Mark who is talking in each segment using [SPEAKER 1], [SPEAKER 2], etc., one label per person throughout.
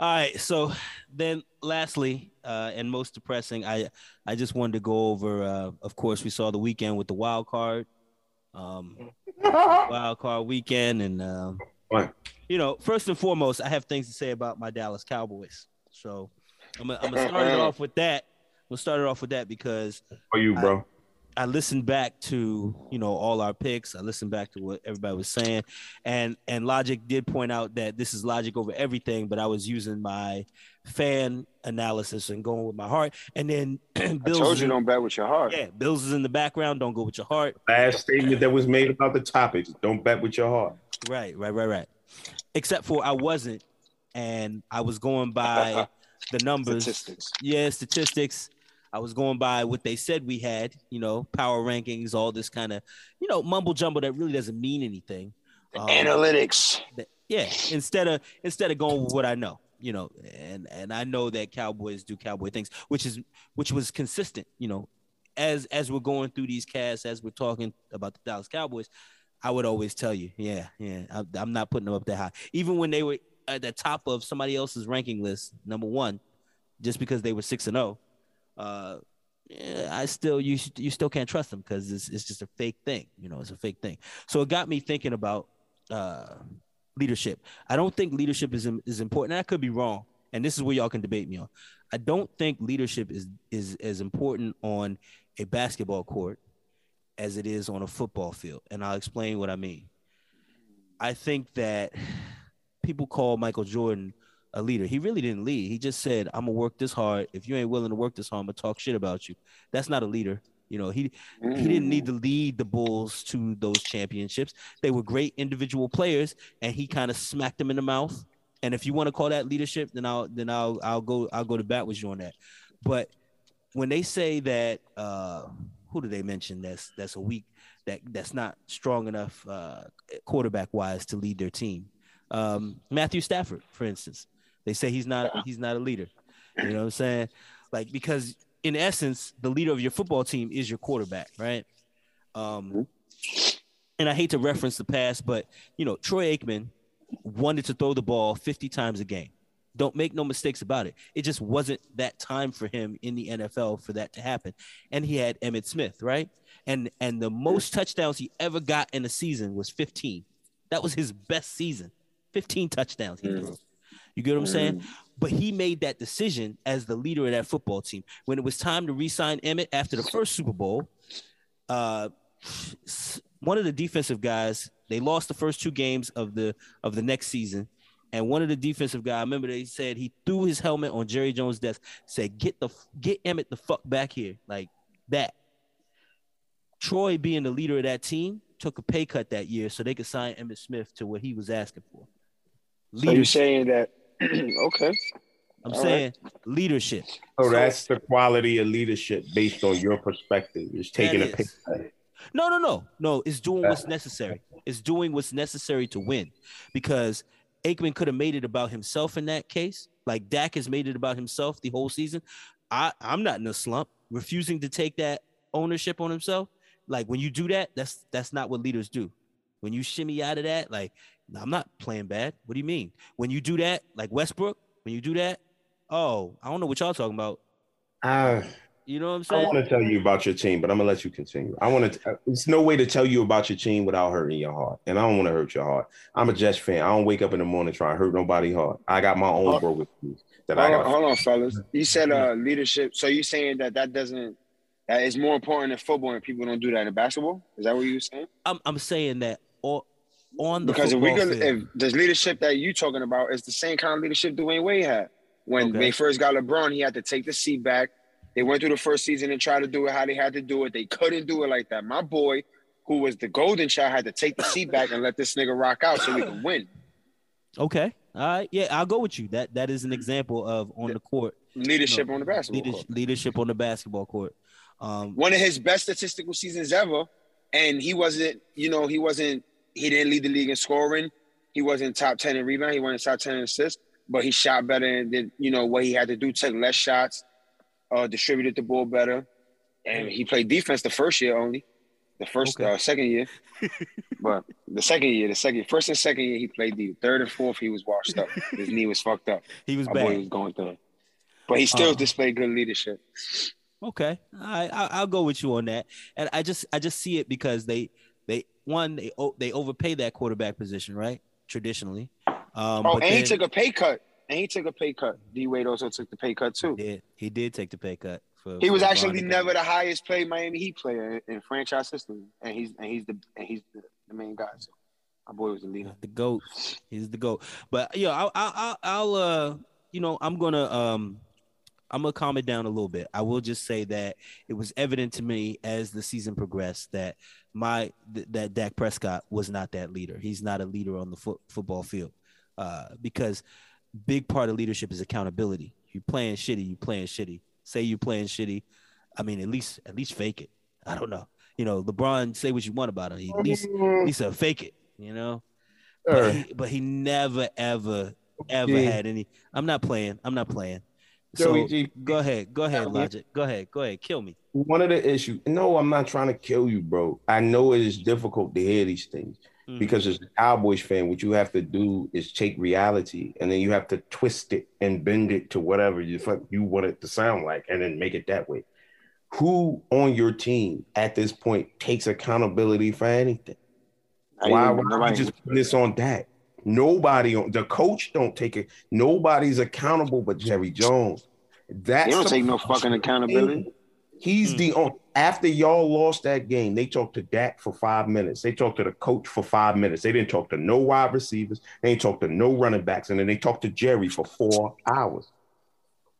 [SPEAKER 1] All right. So then, lastly, uh, and most depressing, I I just wanted to go over. Uh, of course, we saw the weekend with the wild card, um, wild card weekend, and um, you know, first and foremost, I have things to say about my Dallas Cowboys. So I'm gonna, I'm gonna start it off with that. We'll start it off with that because
[SPEAKER 2] for you, bro.
[SPEAKER 1] I listened back to you know all our picks. I listened back to what everybody was saying, and and Logic did point out that this is logic over everything. But I was using my fan analysis and going with my heart. And then
[SPEAKER 3] Bills I told you in, don't bet with your heart.
[SPEAKER 1] Yeah, Bills is in the background. Don't go with your heart.
[SPEAKER 2] Last statement that was made about the topic: don't bet with your heart.
[SPEAKER 1] Right, right, right, right. Except for I wasn't, and I was going by the numbers.
[SPEAKER 3] Statistics.
[SPEAKER 1] Yeah, statistics I was going by what they said we had, you know, power rankings, all this kind of, you know, mumble jumble that really doesn't mean anything.
[SPEAKER 3] Um, analytics.
[SPEAKER 1] Yeah, instead of instead of going with what I know, you know, and and I know that Cowboys do Cowboy things, which is which was consistent, you know, as as we're going through these casts, as we're talking about the Dallas Cowboys, I would always tell you, yeah, yeah, I, I'm not putting them up that high, even when they were at the top of somebody else's ranking list, number one, just because they were six and zero. Uh, I still you you still can't trust them because it's it's just a fake thing. You know, it's a fake thing. So it got me thinking about uh, leadership. I don't think leadership is is important. I could be wrong, and this is where y'all can debate me on. I don't think leadership is is as important on a basketball court as it is on a football field, and I'll explain what I mean. I think that people call Michael Jordan a leader. He really didn't lead. He just said, "I'm gonna work this hard. If you ain't willing to work this hard, I'm gonna talk shit about you." That's not a leader. You know, he mm. he didn't need to lead the Bulls to those championships. They were great individual players, and he kind of smacked them in the mouth. And if you want to call that leadership, then I'll then I'll I'll go I'll go to bat with you on that. But when they say that, uh, who do they mention? That's that's a weak that that's not strong enough uh, quarterback wise to lead their team. Um, Matthew Stafford, for instance. They say he's not he's not a leader. You know what I'm saying? Like because in essence, the leader of your football team is your quarterback, right? Um, and I hate to reference the past, but you know, Troy Aikman wanted to throw the ball 50 times a game. Don't make no mistakes about it. It just wasn't that time for him in the NFL for that to happen. And he had Emmitt Smith, right? And and the most touchdowns he ever got in a season was 15. That was his best season. 15 touchdowns he threw. You get what I'm saying? Mm. But he made that decision as the leader of that football team. When it was time to re-sign Emmitt after the first Super Bowl, uh, one of the defensive guys, they lost the first two games of the of the next season. And one of the defensive guys, I remember they said he threw his helmet on Jerry Jones' desk, said, "Get the get Emmitt the fuck back here," like that. Troy, being the leader of that team, took a pay cut that year so they could sign Emmitt Smith to what he was asking for.
[SPEAKER 3] Leadership. So you're saying that okay.
[SPEAKER 1] I'm All saying right. leadership.
[SPEAKER 2] So, so, that's the quality of leadership based on your perspective. It's taking a pick.
[SPEAKER 1] No, no, no, no. It's doing what's necessary. It's doing what's necessary to win, because Aikman could have made it about himself in that case. Like Dak has made it about himself the whole season. I, I'm not in a slump. Refusing to take that ownership on himself. Like when you do that, that's that's not what leaders do. When you shimmy out of that, like I'm not playing bad. What do you mean? When you do that, like Westbrook, when you do that, oh, I don't know what y'all talking about.
[SPEAKER 2] Uh,
[SPEAKER 1] you know what I'm saying?
[SPEAKER 2] I want to tell you about your team, but I'm gonna let you continue. I want to. It's no way to tell you about your team without hurting your heart, and I don't want to hurt your heart. I'm a Jets fan. I don't wake up in the morning trying to hurt nobody heart. I got my own oh, broken
[SPEAKER 3] that hold I got. On, hold on, fellas. You said uh, leadership. So you saying that that doesn't that is more important in football, and people don't do that in basketball? Is that what you're saying?
[SPEAKER 1] I'm I'm saying that all on the
[SPEAKER 3] because
[SPEAKER 1] if we
[SPEAKER 3] could, if the leadership that you talking about is the same kind of leadership Dwyane Wade had when okay. they first got LeBron, he had to take the seat back. They went through the first season and tried to do it how they had to do it. They couldn't do it like that. My boy, who was the golden child, had to take the seat back and let this nigga rock out so we can win.
[SPEAKER 1] Okay. All right. Yeah, I'll go with you. That that is an example of on the court
[SPEAKER 3] leadership you know, on the basketball
[SPEAKER 1] leadership, court. Leadership on the basketball court.
[SPEAKER 3] Um, One of his best statistical seasons ever, and he wasn't. You know, he wasn't he didn't lead the league in scoring. He wasn't top 10 in rebound. He wasn't top 10 in assists, but he shot better and did, you know, what he had to do, took less shots, uh, distributed the ball better. And he played defense the first year only. The first,
[SPEAKER 1] Okay.
[SPEAKER 3] uh, second year, but the second year, the second, first and second year, he played D. Third and fourth, he was washed up. His knee was fucked up.
[SPEAKER 1] He was
[SPEAKER 3] My boy was going through it, but he still
[SPEAKER 1] Uh.
[SPEAKER 3] displayed good leadership.
[SPEAKER 1] Okay, I, I I'll go with you on that. And I just I just see it because they one they they overpay that quarterback position, right? Traditionally. Um,
[SPEAKER 3] Oh,
[SPEAKER 1] but
[SPEAKER 3] and he took a pay cut. And he took a pay cut. D Wade also took the pay cut too.
[SPEAKER 1] He did. He did take the pay cut. For,
[SPEAKER 3] He was
[SPEAKER 1] for
[SPEAKER 3] actually never the highest paid Miami Heat player in, in franchise history, and he's and he's the and he's the, the main guy. So my boy was the leader.
[SPEAKER 1] the goat. He's the goat. But I'll, I'll, I'll, I'll, uh, you know, I'm gonna, um, I'm gonna calm it down a little bit. I will just say that it was evident to me as the season progressed that my th- that Dak Prescott was not that leader. He's not a leader on the foot, football field, uh, because big part of leadership is accountability. You playing shitty, you playing shitty. Say you playing shitty. I mean, at least at least fake it. I don't know. You know, LeBron, say what you want about him. He at least at least uh, fake it. You know. But he, but he never, ever, ever had any. I'm not playing. I'm not playing. So
[SPEAKER 2] G,
[SPEAKER 1] go ahead. Go ahead, Logic. Go ahead. Go ahead. Kill me.
[SPEAKER 2] One of the issues. No, I'm not trying to kill you, bro. I know it is difficult to hear these things
[SPEAKER 1] Mhm.
[SPEAKER 2] because as a Cowboys fan, what you have to do is take reality and then you have to twist it and bend it to whatever you fuck you want it to sound like, and then make it that way. Who on your team at this point takes accountability for anything?
[SPEAKER 3] I
[SPEAKER 2] Why would we
[SPEAKER 3] nobody-
[SPEAKER 2] just put this on that? Nobody on the coach don't take it. Nobody's accountable but Jerry Jones. That's
[SPEAKER 3] They don't take no fucking accountability.
[SPEAKER 2] He's
[SPEAKER 1] Hmm.
[SPEAKER 2] the only. After y'all lost that game, they talked to Dak for five minutes. They talked to the coach for five minutes. They didn't talk to no wide receivers. They didn't talk to no running backs, and then they talked to Jerry for four hours.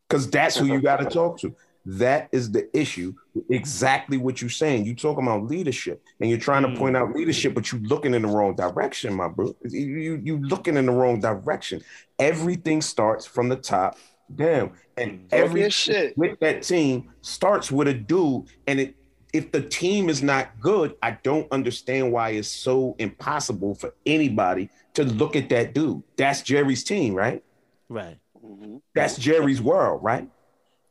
[SPEAKER 2] Because that's who you got to talk to. That is the issue. Exactly what you're saying. You talking about leadership, and you're trying to
[SPEAKER 1] Mm.
[SPEAKER 2] point out leadership, but you're looking in the wrong direction, my bro. You you, you looking in the wrong direction. Everything starts from the top down, and
[SPEAKER 3] Talk
[SPEAKER 2] every
[SPEAKER 3] shit.
[SPEAKER 2] with that team starts with a dude, and it if the team is not good, I don't understand why it's so impossible for anybody to look at that dude. That's Jerry's team, right?
[SPEAKER 1] Right.
[SPEAKER 3] Mhm.
[SPEAKER 2] That's Jerry's world, right?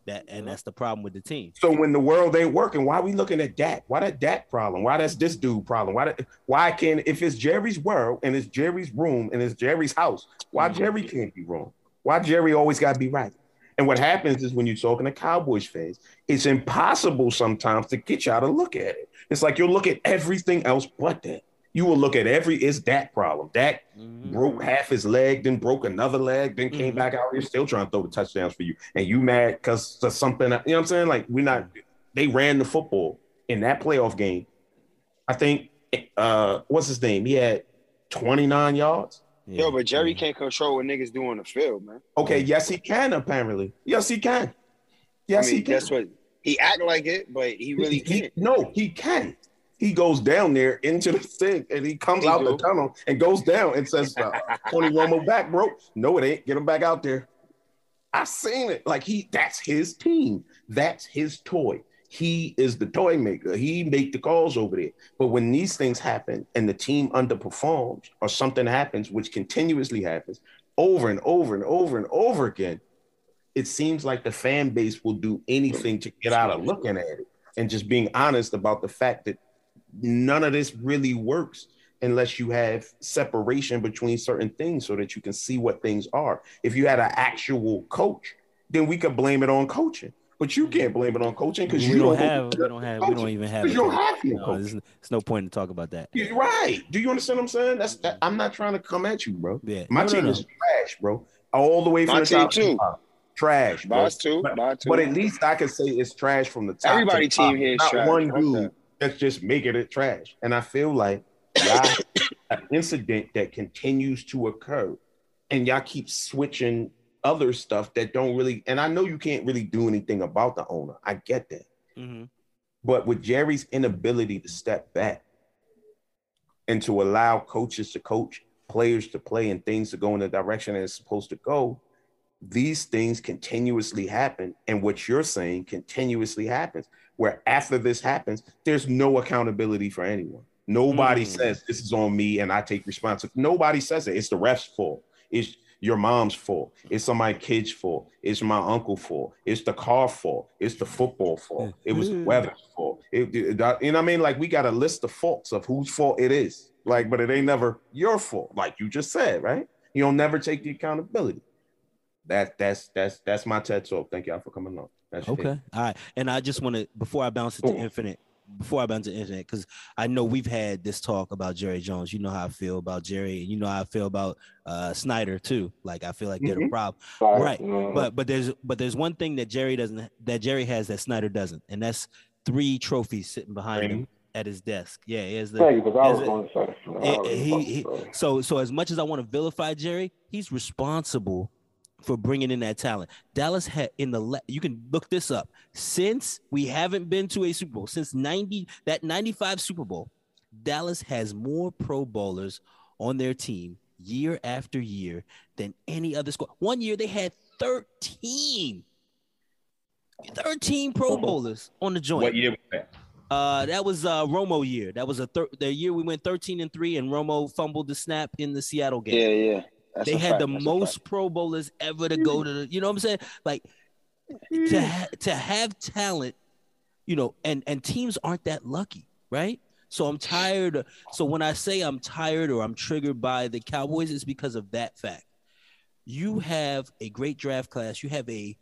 [SPEAKER 1] That and that's the problem with the team.
[SPEAKER 2] So when the world ain't working, why are we looking at Dak? Why that Dak problem? Why that's this dude problem? Why that, why can if it's Jerry's world and it's Jerry's room and it's Jerry's house, why Jerry can't be wrong? Why Jerry always got to be right? And what happens is when you're talking to Cowboys fans, it's impossible sometimes to get y'all to look at it. It's like you'll look at everything else but that. You will look at every it's that problem. Dak
[SPEAKER 1] Mhm.
[SPEAKER 2] broke half his leg, then broke another leg, then came
[SPEAKER 1] Mhm.
[SPEAKER 2] back out here still trying to throw the touchdowns for you. And you mad because of something, you know what I'm saying? Like we're not they ran the football in that playoff game. I think uh what's his name? He had 29 yards.
[SPEAKER 1] Yeah.
[SPEAKER 3] Yo, but Jerry
[SPEAKER 1] Yeah.
[SPEAKER 3] can't control what niggas do on the field, man.
[SPEAKER 2] Okay, yes, he can apparently. Yes, he can. Yes,
[SPEAKER 3] I mean,
[SPEAKER 2] he can.
[SPEAKER 3] that's what he act like it, but he really
[SPEAKER 2] He-
[SPEAKER 3] can't.
[SPEAKER 2] no, he can. He goes down there into the thing and he comes
[SPEAKER 3] He
[SPEAKER 2] out
[SPEAKER 3] do.
[SPEAKER 2] the tunnel and goes down and says, uh, 21 more back, bro. No, it ain't. Get him back out there. I seen it. Like he, that's his team. That's his toy. He is the toy maker. He make the calls over there. But when these things happen and the team underperforms or something happens, which continuously happens over and over and over and over again, it seems like the fan base will do anything to get out of looking at it and just being honest about the fact that none of this really works unless you have separation between certain things so that you can see what things are. If you had an actual coach, then we could blame it on coaching. But you can't blame it on coaching because you
[SPEAKER 1] don't
[SPEAKER 2] don't
[SPEAKER 1] have we don't have we don't even have
[SPEAKER 2] You don't have no
[SPEAKER 1] No,
[SPEAKER 2] coach.
[SPEAKER 1] there's, there's no point in talking about that.
[SPEAKER 2] You're right. Do you understand what I'm saying? That's that, I'm not trying to come at you, bro.
[SPEAKER 1] Yeah.
[SPEAKER 2] My
[SPEAKER 1] No, no,
[SPEAKER 2] team
[SPEAKER 1] no.
[SPEAKER 2] is trash, bro. All the way from
[SPEAKER 3] My
[SPEAKER 2] the
[SPEAKER 3] team
[SPEAKER 2] top. to the
[SPEAKER 3] too.
[SPEAKER 2] bottom. Trash, bro.
[SPEAKER 3] Boss too,
[SPEAKER 2] But-
[SPEAKER 3] boss too.
[SPEAKER 2] But at least I can say it's trash from the top. to
[SPEAKER 3] Everybody
[SPEAKER 2] the top.
[SPEAKER 3] team here is
[SPEAKER 2] Not
[SPEAKER 3] trash.
[SPEAKER 2] one dude
[SPEAKER 3] that.
[SPEAKER 2] that's just making it trash. And I feel like y'all an incident that continues to occur, and y'all keep switching other stuff that don't really. And I know you can't really do anything about the owner. I get that.
[SPEAKER 1] hmm
[SPEAKER 2] But with Jerry's inability to step back and to allow coaches to coach, players to play, and things to go in the direction that it's supposed to go, these things continuously happen. And what you're saying continuously happens, where after this happens, there's no accountability for anyone. Nobody
[SPEAKER 1] Mm.
[SPEAKER 2] says this is on me and I take responsibility. Nobody says it. It's the ref's fault. It's your mom's fault. It's somebody's kid's fault. It's my uncle's fault. It's the car fault. It's the football fault. Mm. It was the mm. weather's fault. it, it- you know what I mean? Like we got a list of faults of whose fault it is. Like, but it ain't never your fault, like you just said, right? You don't never take the accountability. That that's that's that's my TED talk. Thank y'all for coming on. That's it.
[SPEAKER 1] Okay. All right. And I just want to before I bounce it to
[SPEAKER 2] Cool.
[SPEAKER 1] infinite, before I bounce to the internet, because I know we've had this talk about Jerry Jones. You know how I feel about Jerry, and you know how I feel about uh Snyder too. Like I feel like they're the
[SPEAKER 2] Mhm.
[SPEAKER 1] problem. Right.
[SPEAKER 4] mhm.
[SPEAKER 1] But but there's but there's one thing that Jerry doesn't that Jerry has that Snyder doesn't, and that's three trophies sitting behind him at his desk. Yeah, he has the
[SPEAKER 4] Thank you, I was going to say. I
[SPEAKER 1] Eh, eh, he- he- so so as much as I want to vilify Jerry, he's responsible for bringing in that talent. Dallas had in the le- you can look this up since we haven't been to a Super Bowl since 90 that 95 Super Bowl. Dallas has more pro bowlers on their team year after year than any other squad. One year they had 13 13 pro bowlers on the joint.
[SPEAKER 2] What year was that?
[SPEAKER 1] Uh, that was uh Romo year. That was a thir- the year we went 13 and 3 and Romo fumbled the snap in the Seattle game.
[SPEAKER 3] Yeah, yeah. That's
[SPEAKER 1] they had
[SPEAKER 3] fact.
[SPEAKER 1] the
[SPEAKER 3] That's
[SPEAKER 1] most pro bowlers ever to go to the, you know what I'm saying? Like to mm. ha- to have talent, you know, and and teams aren't that lucky, right? So I'm tired. of- So when I say I'm tired or I'm triggered by the Cowboys, it's because of that fact. You have a great draft class. You have a,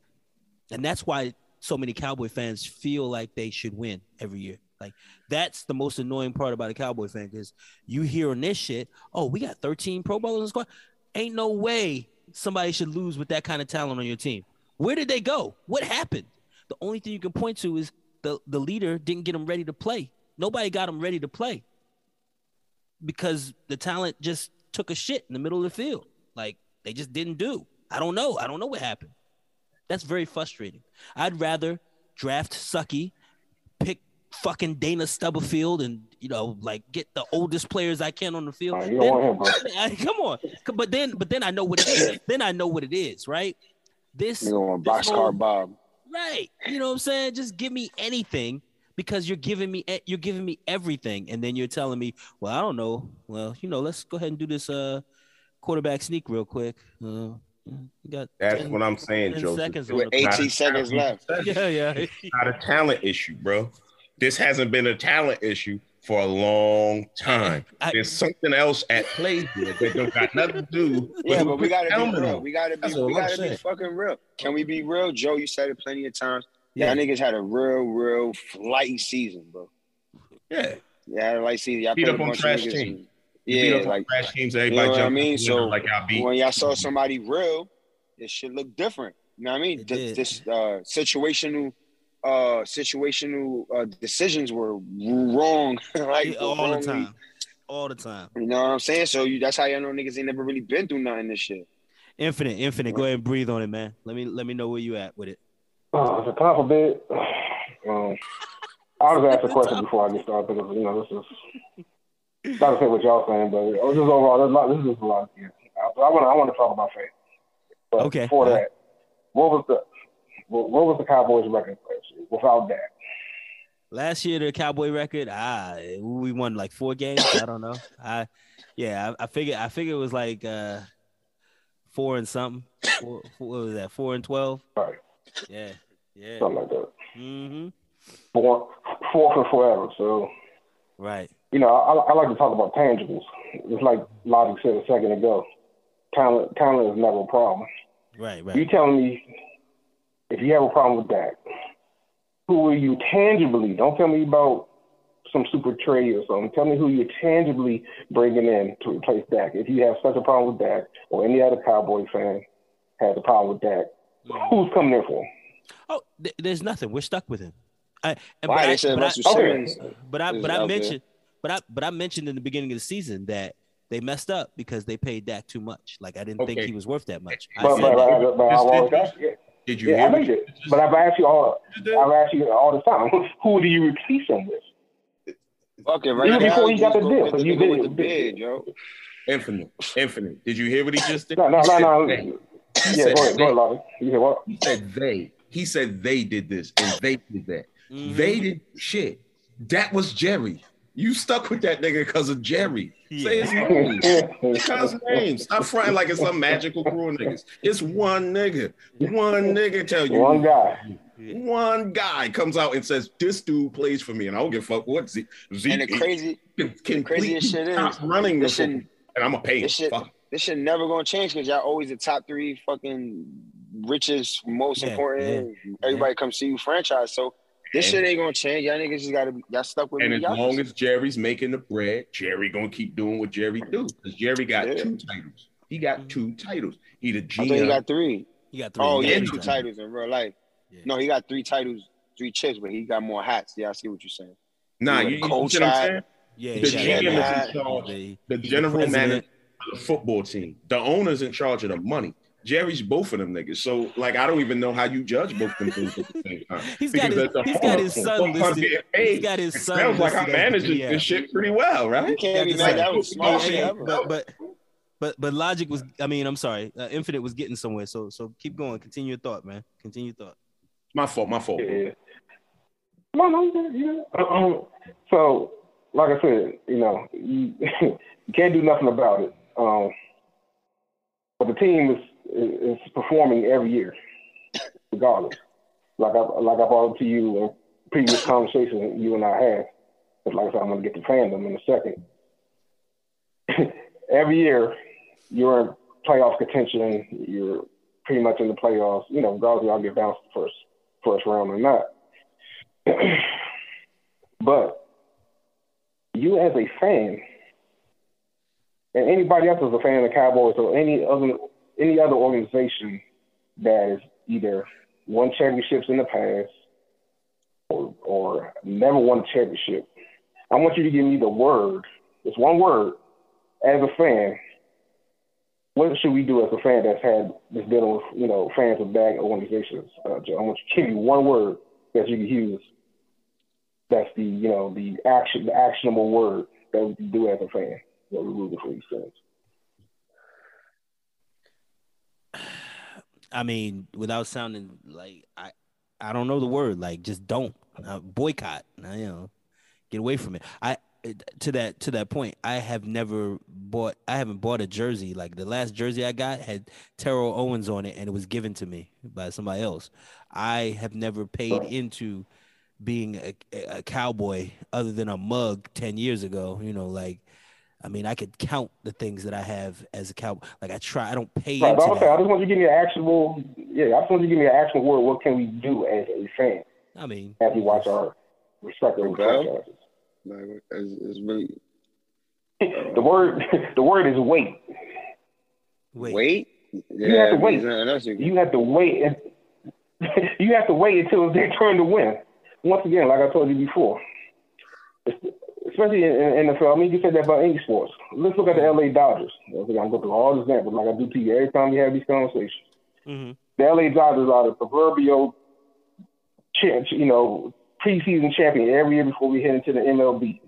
[SPEAKER 1] and that's why so many Cowboy fans feel like they should win every year. Like that's the most annoying part about a Cowboy fan because you hear on this shit, oh, we got 13 Pro Bowlers in the squad. Ain't no way somebody should lose with that kind of talent on your team. Where did they go? What happened? The only thing you can point to is the, the leader didn't get them ready to play. Nobody got them ready to play because the talent just took a shit in the middle of the field. Like they just didn't do. I don't know. I don't know what happened. That's very frustrating. I'd rather draft Sucky, pick fucking Dana Stubblefield, and you know, like get the oldest players I can on the field.
[SPEAKER 4] Nah,
[SPEAKER 1] Then-
[SPEAKER 4] him,
[SPEAKER 1] come on, but then, but then I know what it is. Then I know what it is, right? This,
[SPEAKER 3] Nigga want
[SPEAKER 1] this
[SPEAKER 3] boxcar
[SPEAKER 1] whole-
[SPEAKER 3] Bob.
[SPEAKER 1] right? You know what I'm saying? Just give me anything because you're giving me e- you're giving me everything, and then you're telling me, well, I don't know. Well, you know, let's go ahead and do this uh quarterback sneak real quick. Uh, got
[SPEAKER 2] That's
[SPEAKER 1] 10
[SPEAKER 2] what I'm saying,
[SPEAKER 1] 10
[SPEAKER 2] Joseph.
[SPEAKER 1] seconds on
[SPEAKER 3] With 18 seconds left.
[SPEAKER 1] Yeah, yeah.
[SPEAKER 2] It's not a talent issue, bro. This hasn't been a talent issue for a long time.
[SPEAKER 1] I-
[SPEAKER 2] There's something else at play here that don't got nothing to do with
[SPEAKER 3] Yeah, but we gotta be
[SPEAKER 2] helmet
[SPEAKER 3] real. We gotta be
[SPEAKER 2] That's
[SPEAKER 3] we gotta be fucking real. Can we be real? Joe, you said it plenty of times.
[SPEAKER 1] Yeah.
[SPEAKER 3] Y'all niggas had a real, real flighty season, bro.
[SPEAKER 2] Yeah,
[SPEAKER 3] Yeah, had a light season. Y'all
[SPEAKER 2] Beat up on trash teams.
[SPEAKER 3] and-
[SPEAKER 2] You beat
[SPEAKER 3] Yeah, like
[SPEAKER 2] trash teams.
[SPEAKER 3] you
[SPEAKER 2] Everybody
[SPEAKER 3] know what I
[SPEAKER 2] jumped
[SPEAKER 3] mean.
[SPEAKER 2] out the
[SPEAKER 3] So
[SPEAKER 2] window like y'all beat.
[SPEAKER 3] when y'all saw somebody real, it should look different. You know what I mean?
[SPEAKER 1] It
[SPEAKER 3] This,
[SPEAKER 1] did.
[SPEAKER 3] this uh, situational, uh, situational uh, decisions were wrong, like
[SPEAKER 1] Yeah, all the time, all the time.
[SPEAKER 3] You know what I'm saying? So you, that's how y'all know niggas ain't never really been through nothing. This shit.
[SPEAKER 1] Infinite, infinite. Go ahead and breathe on it, man. Let me let me know where you at with it.
[SPEAKER 4] Oh, it's a time for bed. Um, I'll just ask a question before I get started because you know this is not to say what y'all saying, but this is overall. There's a lot, this is a lot. Yeah. I, I want to I want to talk about faith. But
[SPEAKER 1] Okay.
[SPEAKER 4] Before that, what was the what, what was the Cowboys' record last year without that?
[SPEAKER 1] Last year, the Cowboy record, ah, we won like four games. I don't know. I, yeah, I, I figured, I figured it was like uh, four and something. Four, what was that? Four and twelve.
[SPEAKER 4] Right,
[SPEAKER 1] Yeah, yeah.
[SPEAKER 4] something like that.
[SPEAKER 1] Mm-hmm.
[SPEAKER 4] Four, four for forever. So
[SPEAKER 1] Right.
[SPEAKER 4] you know, I, I like to talk about tangibles. It's like Logic said a second ago. Talent, talent is never a problem.
[SPEAKER 1] Right. Right.
[SPEAKER 4] You telling me if you have a problem with that, who are you tangibly? Don't tell me about some super trade or something. Tell me who you're tangibly bringing in to replace Dak. If you have such a problem with Dak, or any other Cowboy fan has a problem with Dak, who's coming in for him?
[SPEAKER 1] Oh, th- there's nothing. We're stuck with him. I, and- but
[SPEAKER 3] they
[SPEAKER 1] I, but I-
[SPEAKER 4] Okay.
[SPEAKER 1] But I but I mentioned but I but I mentioned in the beginning of the season that they messed up because they paid Dak too much. Like I didn't think he was worth that much. I said
[SPEAKER 4] but,
[SPEAKER 1] that.
[SPEAKER 4] but, but I've always asked, yeah,
[SPEAKER 2] Did you
[SPEAKER 4] yeah,
[SPEAKER 2] hear
[SPEAKER 4] I made it. But I've asked you all. I've asked you all the time, who do you replace him with?
[SPEAKER 3] Fuck it, right
[SPEAKER 4] Even
[SPEAKER 3] now,
[SPEAKER 4] before he got the deal,
[SPEAKER 3] get
[SPEAKER 4] so
[SPEAKER 3] the
[SPEAKER 4] you did it.
[SPEAKER 3] the bid, yo.
[SPEAKER 2] Infinite, infinite. Did you hear what he just did?
[SPEAKER 4] No, no, no, no.
[SPEAKER 2] they.
[SPEAKER 4] Yeah, go ahead, go ahead, Lobby. You said what?
[SPEAKER 2] He said they. He said they did this and they did that.
[SPEAKER 1] Mhm.
[SPEAKER 2] They did shit. That was Jerry. You stuck with that nigga because of Jerry. Say his name. Cuz name. Stop fronting like it's some magical crew of niggas. It's one nigga. One nigga tell you.
[SPEAKER 4] One guy.
[SPEAKER 2] One guy comes out and says, "This dude plays for me," and I don't give a fuck what Zeke.
[SPEAKER 3] Zeke and the crazy,
[SPEAKER 2] can, can craziest shit is running this shit, and I'm gonna pay
[SPEAKER 3] this shit, this shit never gonna change because y'all always the top three fucking richest, most yeah, important. Yeah, everybody come see you franchise. So this and, shit ain't gonna change. Y'all niggas just gotta y'all stuck with
[SPEAKER 2] and
[SPEAKER 3] me.
[SPEAKER 2] And as long as Jerry's making the bread, Jerry gonna keep doing what Jerry do. Because Jerry got two titles. He got mm-hmm. two titles. He the GM.
[SPEAKER 3] he got three.
[SPEAKER 1] He got three.
[SPEAKER 3] Oh, yeah, two titles in real life. Yeah. No, he got three titles, three chips, but he got more hats. Yeah, I see what you're saying.
[SPEAKER 2] Nah, you, you, you know what I'm saying? Yeah, the GM is in charge. The, the general manager of the football team. The owner's in charge of the money. Jerry's both of them niggas. So like I don't even know how you judge both of them things at the same time.
[SPEAKER 1] he's got his, he's got his son listed. He's got his son.
[SPEAKER 2] Sounds like I'm managing this shit pretty well, right? You
[SPEAKER 3] can't be mad. That was smart shit.
[SPEAKER 1] But, but but but logic was. I mean, I'm sorry. Uh, Infinite was getting somewhere. So so keep going. Continue your thought, man. Continue your thought.
[SPEAKER 2] My fault. My fault.
[SPEAKER 4] Yeah. No, no, yeah. Um, so, like I said, you know, you, you can't do nothing about it. Um, but the team is is performing every year, regardless. Like I like I brought up to you in previous conversations you and I had. Like I said, I'm gonna get to fandom in a second. every year, you're in playoff contention. You're pretty much in the playoffs. You know, regardless y'all get bounced the first first round or not. but you as a fan, and anybody else as a fan of the Cowboys or any other any other organization that is either won championships in the past or or never won a championship, I want you to give me the word. It's one word as a fan what should we do as a fan that's had this dealing with you know fans of bad organizations? Uh, I want you to give you one word that you can use. That's the you know the action the actionable word that we can do as a fan. That we rooting for these things.
[SPEAKER 1] I mean, without sounding like I, I don't know the word. Like, just don't uh, boycott. You know, get away from it. I to that to that point, I have never bought. I haven't bought a jersey. Like the last jersey I got had Terrell Owens on it, and it was given to me by somebody else. I have never paid into being a, a cowboy other than a mug ten years ago. You know, like I mean, I could count the things that I have as a cowboy. Like I try, I don't pay. Right, into
[SPEAKER 4] okay, I just want you to give me an actionable. Yeah, I just want you to give me an actionable word. What can we do as a fan?
[SPEAKER 1] I mean,
[SPEAKER 4] as we watch our respective franchises.
[SPEAKER 3] Like it's, it's really
[SPEAKER 4] the word. The word is wait.
[SPEAKER 3] Wait. Wait.
[SPEAKER 4] Yeah, you have to wait. You have to wait. You have to wait until it's their turn to win. Once again, like I told you before, especially in, in NFL. I mean, you said that about any sports. Let's look at the LA Dodgers. I'm going to go through all the examples like I do to you every time we have these conversations. Mm-hmm. The LA Dodgers are the proverbial, you know, preseason champion every year before we head into the MLB.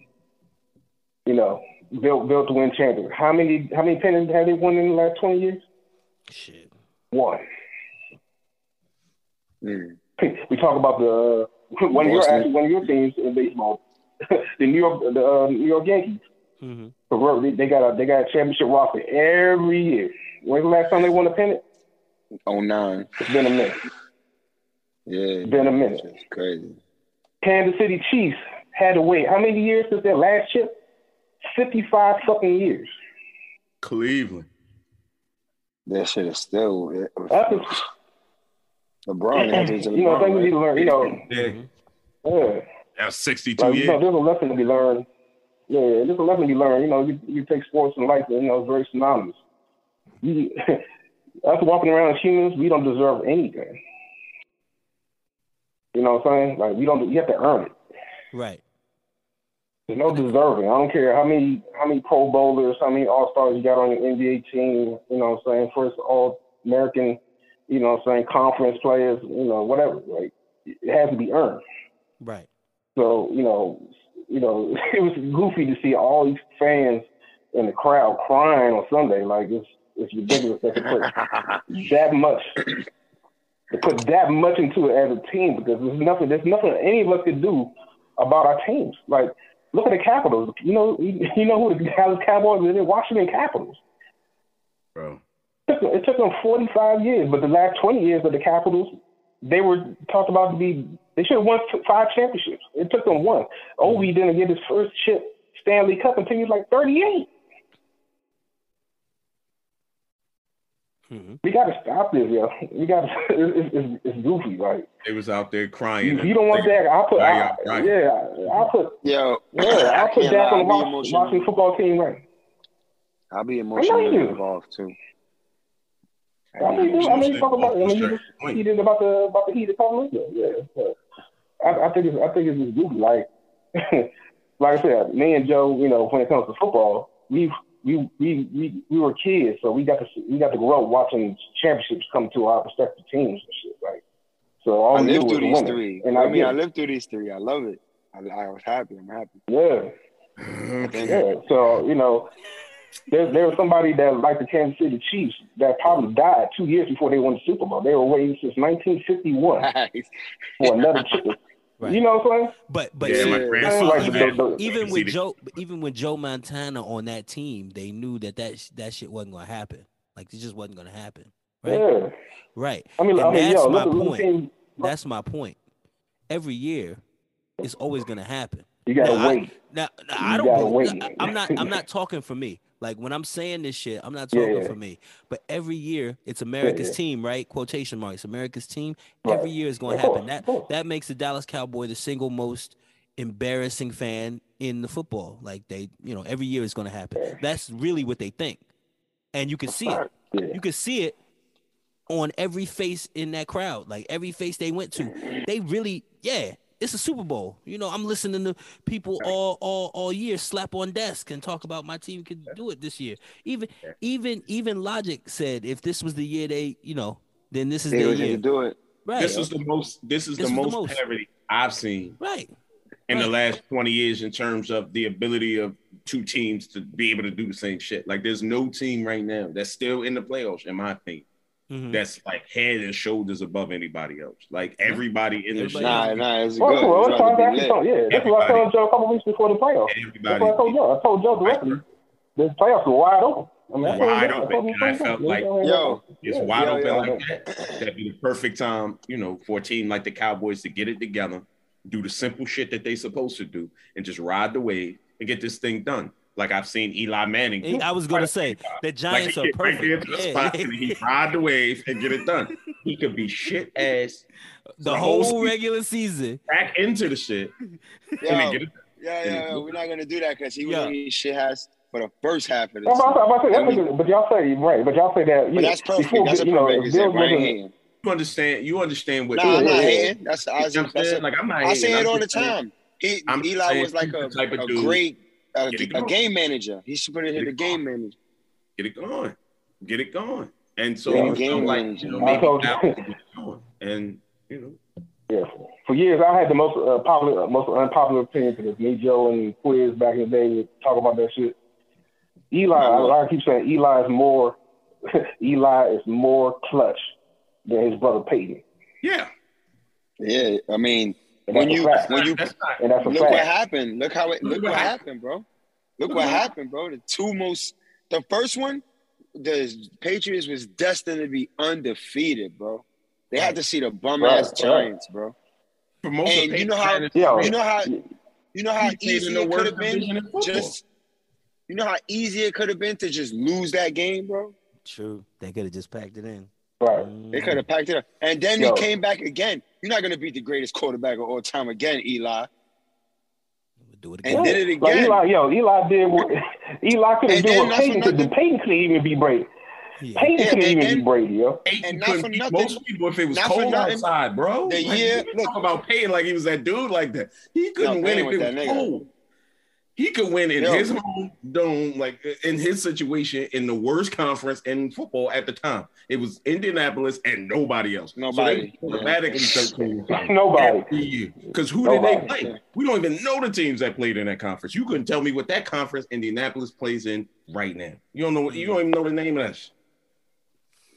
[SPEAKER 4] You know, built built to win champions. How many how many pennants have they won in the last twenty years?
[SPEAKER 1] Shit.
[SPEAKER 4] One. Mm. We talk about the uh, one of your actually one of your teams in baseball, the New York the uh, New York Yankees. Mm-hmm. They got a they got a championship roster every year. When's the last time they won a pennant?
[SPEAKER 3] Oh nine.
[SPEAKER 4] It's been a minute.
[SPEAKER 3] Yeah,
[SPEAKER 4] it's been a minute.
[SPEAKER 3] It's crazy.
[SPEAKER 4] Kansas City Chiefs had to wait how many years since their last chip? 55 fucking years.
[SPEAKER 2] Cleveland.
[SPEAKER 3] That shit is still.
[SPEAKER 4] That's
[SPEAKER 3] a, LeBron.
[SPEAKER 4] you know, I think we need to learn. You know,
[SPEAKER 2] yeah.
[SPEAKER 4] yeah.
[SPEAKER 2] That's 62 like, years.
[SPEAKER 4] You know, there's a lesson to be learned. Yeah, there's a lesson to be learned. You know, you, you take sports and life, you know, it's very synonymous. You, us walking around as humans, we don't deserve anything. You know what I'm saying? Like we don't. You have to earn it.
[SPEAKER 1] Right.
[SPEAKER 4] There's no deserving. I don't care how many how many Pro Bowlers, how many All Stars you got on your NBA team. You know what I'm saying? First All American. You know what I'm saying? Conference players. You know whatever. Like it has to be earned.
[SPEAKER 1] Right.
[SPEAKER 4] So you know, you know, it was goofy to see all these fans in the crowd crying on Sunday. Like it's it's ridiculous that they put that much to put that much into it as a team because there's nothing there's nothing any of us could do about our teams. Like look at the Capitals. You know you know who the Dallas Cowboys are? The Washington Capitals.
[SPEAKER 2] Bro.
[SPEAKER 4] It took, it took them 45 years, but the last 20 years of the Capitals they were talked about to be. They should have won five championships. It took them one. Ovi didn't get his first chip Stanley Cup until he was like 38. Mm-hmm. We got to stop this, yo. We got to. It's, it's, it's, goofy, like
[SPEAKER 2] they was out there crying.
[SPEAKER 4] If you don't want that, I'll put. I, yeah, I'll put.
[SPEAKER 3] Yo,
[SPEAKER 4] yeah, I'll put that on the Washington football team, right?
[SPEAKER 3] I'll be emotionally involved too.
[SPEAKER 4] I mean, I mean, talk about. I mean, you just heated about the about the heat of Carolina. Yeah, but I, I think it's I think it's just goofy. Like, like I said, me and Joe, you know, when it comes to football, we we we we we were kids, so we got to we got to grow up watching championships come to our respective teams and shit. Like, so all
[SPEAKER 3] I lived through these three. And I, I mean, I lived through these three. I love it. I, I was happy. I'm happy.
[SPEAKER 4] Yeah. yeah. So you know, there there was somebody that like the Kansas City Chiefs that probably died two years before they won the Super Bowl. They were waiting since 1951 for another chip. Right. You know what I'm saying?
[SPEAKER 1] But but yeah, see, even, even with Joe, even with Joe Montana on that team, they knew that that that shit wasn't going to happen. Like it just wasn't going to happen. Right.
[SPEAKER 4] Yeah.
[SPEAKER 1] Right. I mean, and I mean, that's yo, my point. That's my point. Every year, it's always going to happen.
[SPEAKER 4] You gotta
[SPEAKER 1] now,
[SPEAKER 4] wait.
[SPEAKER 1] I, now, now I don't. Wait. I'm not. I'm not talking for me. Like when I'm saying this shit, I'm not talking yeah, yeah. for me. But every year it's America's yeah, team, right? Quotation marks, America's team. Every year is going to happen. That that makes the Dallas Cowboy the single most embarrassing fan in the football. Like they, you know, every year is going to happen. That's really what they think, and you can see it. You can see it on every face in that crowd. Like every face they went to, they really, yeah, it's a Super Bowl. You know, I'm listening to people all all all year slap on desk and talk about my team can do it this year. Even even even Logic said if this was the year they, you know, then this is the year
[SPEAKER 3] to do it.
[SPEAKER 2] Right. This is the most this is this the, most the most parity I've seen.
[SPEAKER 1] Right.
[SPEAKER 2] In
[SPEAKER 1] right.
[SPEAKER 2] the last 20 years in terms of the ability of two teams to be able to do the same shit. Like there's no team right now that's still in the playoffs, in my opinion mm-hmm. that's like head and shoulders above anybody else. Like everybody in the
[SPEAKER 3] show. Nah, nah, it's
[SPEAKER 4] well,
[SPEAKER 3] good.
[SPEAKER 4] Well, it's it's yeah, that's what I told Joe a couple weeks before the playoffs. Everybody, that's what I told Joe. I told Joe directly. The playoffs were wide open. I mean,
[SPEAKER 2] wide open. And I felt like, yo, it's wide yeah, open yeah, like that. That'd be the perfect time, you know, for a team like the Cowboys to get it together, do the simple shit that they supposed to do, and just ride the wave and get this thing done like I've seen Eli Manning.
[SPEAKER 1] Do. I was going to say the Giants like are perfect. Right
[SPEAKER 2] the yeah. spot and he ride the wave and get it done. He could be shit ass
[SPEAKER 1] the, the whole, whole regular season.
[SPEAKER 2] Back into the shit.
[SPEAKER 3] Yo, yeah, yeah, yeah, we're not gonna do that because he was yeah. shit has for the first half of this.
[SPEAKER 4] but y'all say right, but y'all say that.
[SPEAKER 3] but that's perfect. Before, that's a perfect you know, right
[SPEAKER 2] You understand? You understand what?
[SPEAKER 3] Nah, I'm not hating. That's That's a, like I'm not. I say it all the time. He, Eli was like a, a great a, a game manager. He should put it here. The game manager.
[SPEAKER 2] Get it going. Get it going. And so
[SPEAKER 3] yeah, game like, manager. You know,
[SPEAKER 2] maybe now get it going. And you know.
[SPEAKER 4] Yeah, for years I had the most uh, popular, most unpopular opinion for this. Me, Joe, and Quiz back in the day would talk about that shit. Eli, I, I keep saying Eli is more, Eli is more clutch than his brother Peyton.
[SPEAKER 2] Yeah.
[SPEAKER 3] Yeah, I mean, when you when you look what happened. Look how it look, look what happened, bro. Look, look what happened, bro. The two most the first one, the Patriots was destined to be undefeated, bro. They had to see the bum ass Giants, bro. For most and you know how you know how you know how easy it could have been just you know how easy it could have been to just lose that game, bro.
[SPEAKER 1] True. They could have just packed it in.
[SPEAKER 4] Right.
[SPEAKER 3] They could have packed it up. And then Yo. he came back again. You're not going to beat the greatest quarterback of all time again, Eli.
[SPEAKER 1] Do it again.
[SPEAKER 3] And did it again.
[SPEAKER 4] Like Eli, yo, Eli did what Eli couldn't do what Peyton could do. Peyton couldn't even be Brady. Yeah. Peyton couldn't even and, be Brady, yo.
[SPEAKER 2] And not for nothing. Most people, if it was cold outside, bro.
[SPEAKER 3] The
[SPEAKER 2] like,
[SPEAKER 3] year,
[SPEAKER 2] look, talk about Peyton like he was that dude like that. He couldn't win if it was cold. He could win in Yo. his home dome, like in his situation, in the worst conference in football at the time. It was Indianapolis and nobody else.
[SPEAKER 3] Nobody.
[SPEAKER 2] So automatically
[SPEAKER 4] yeah. Nobody.
[SPEAKER 2] Because who nobody. did they play? We don't even know the teams that played in that conference. You couldn't tell me what that conference Indianapolis plays in right now. You don't know. You don't even know the name of that.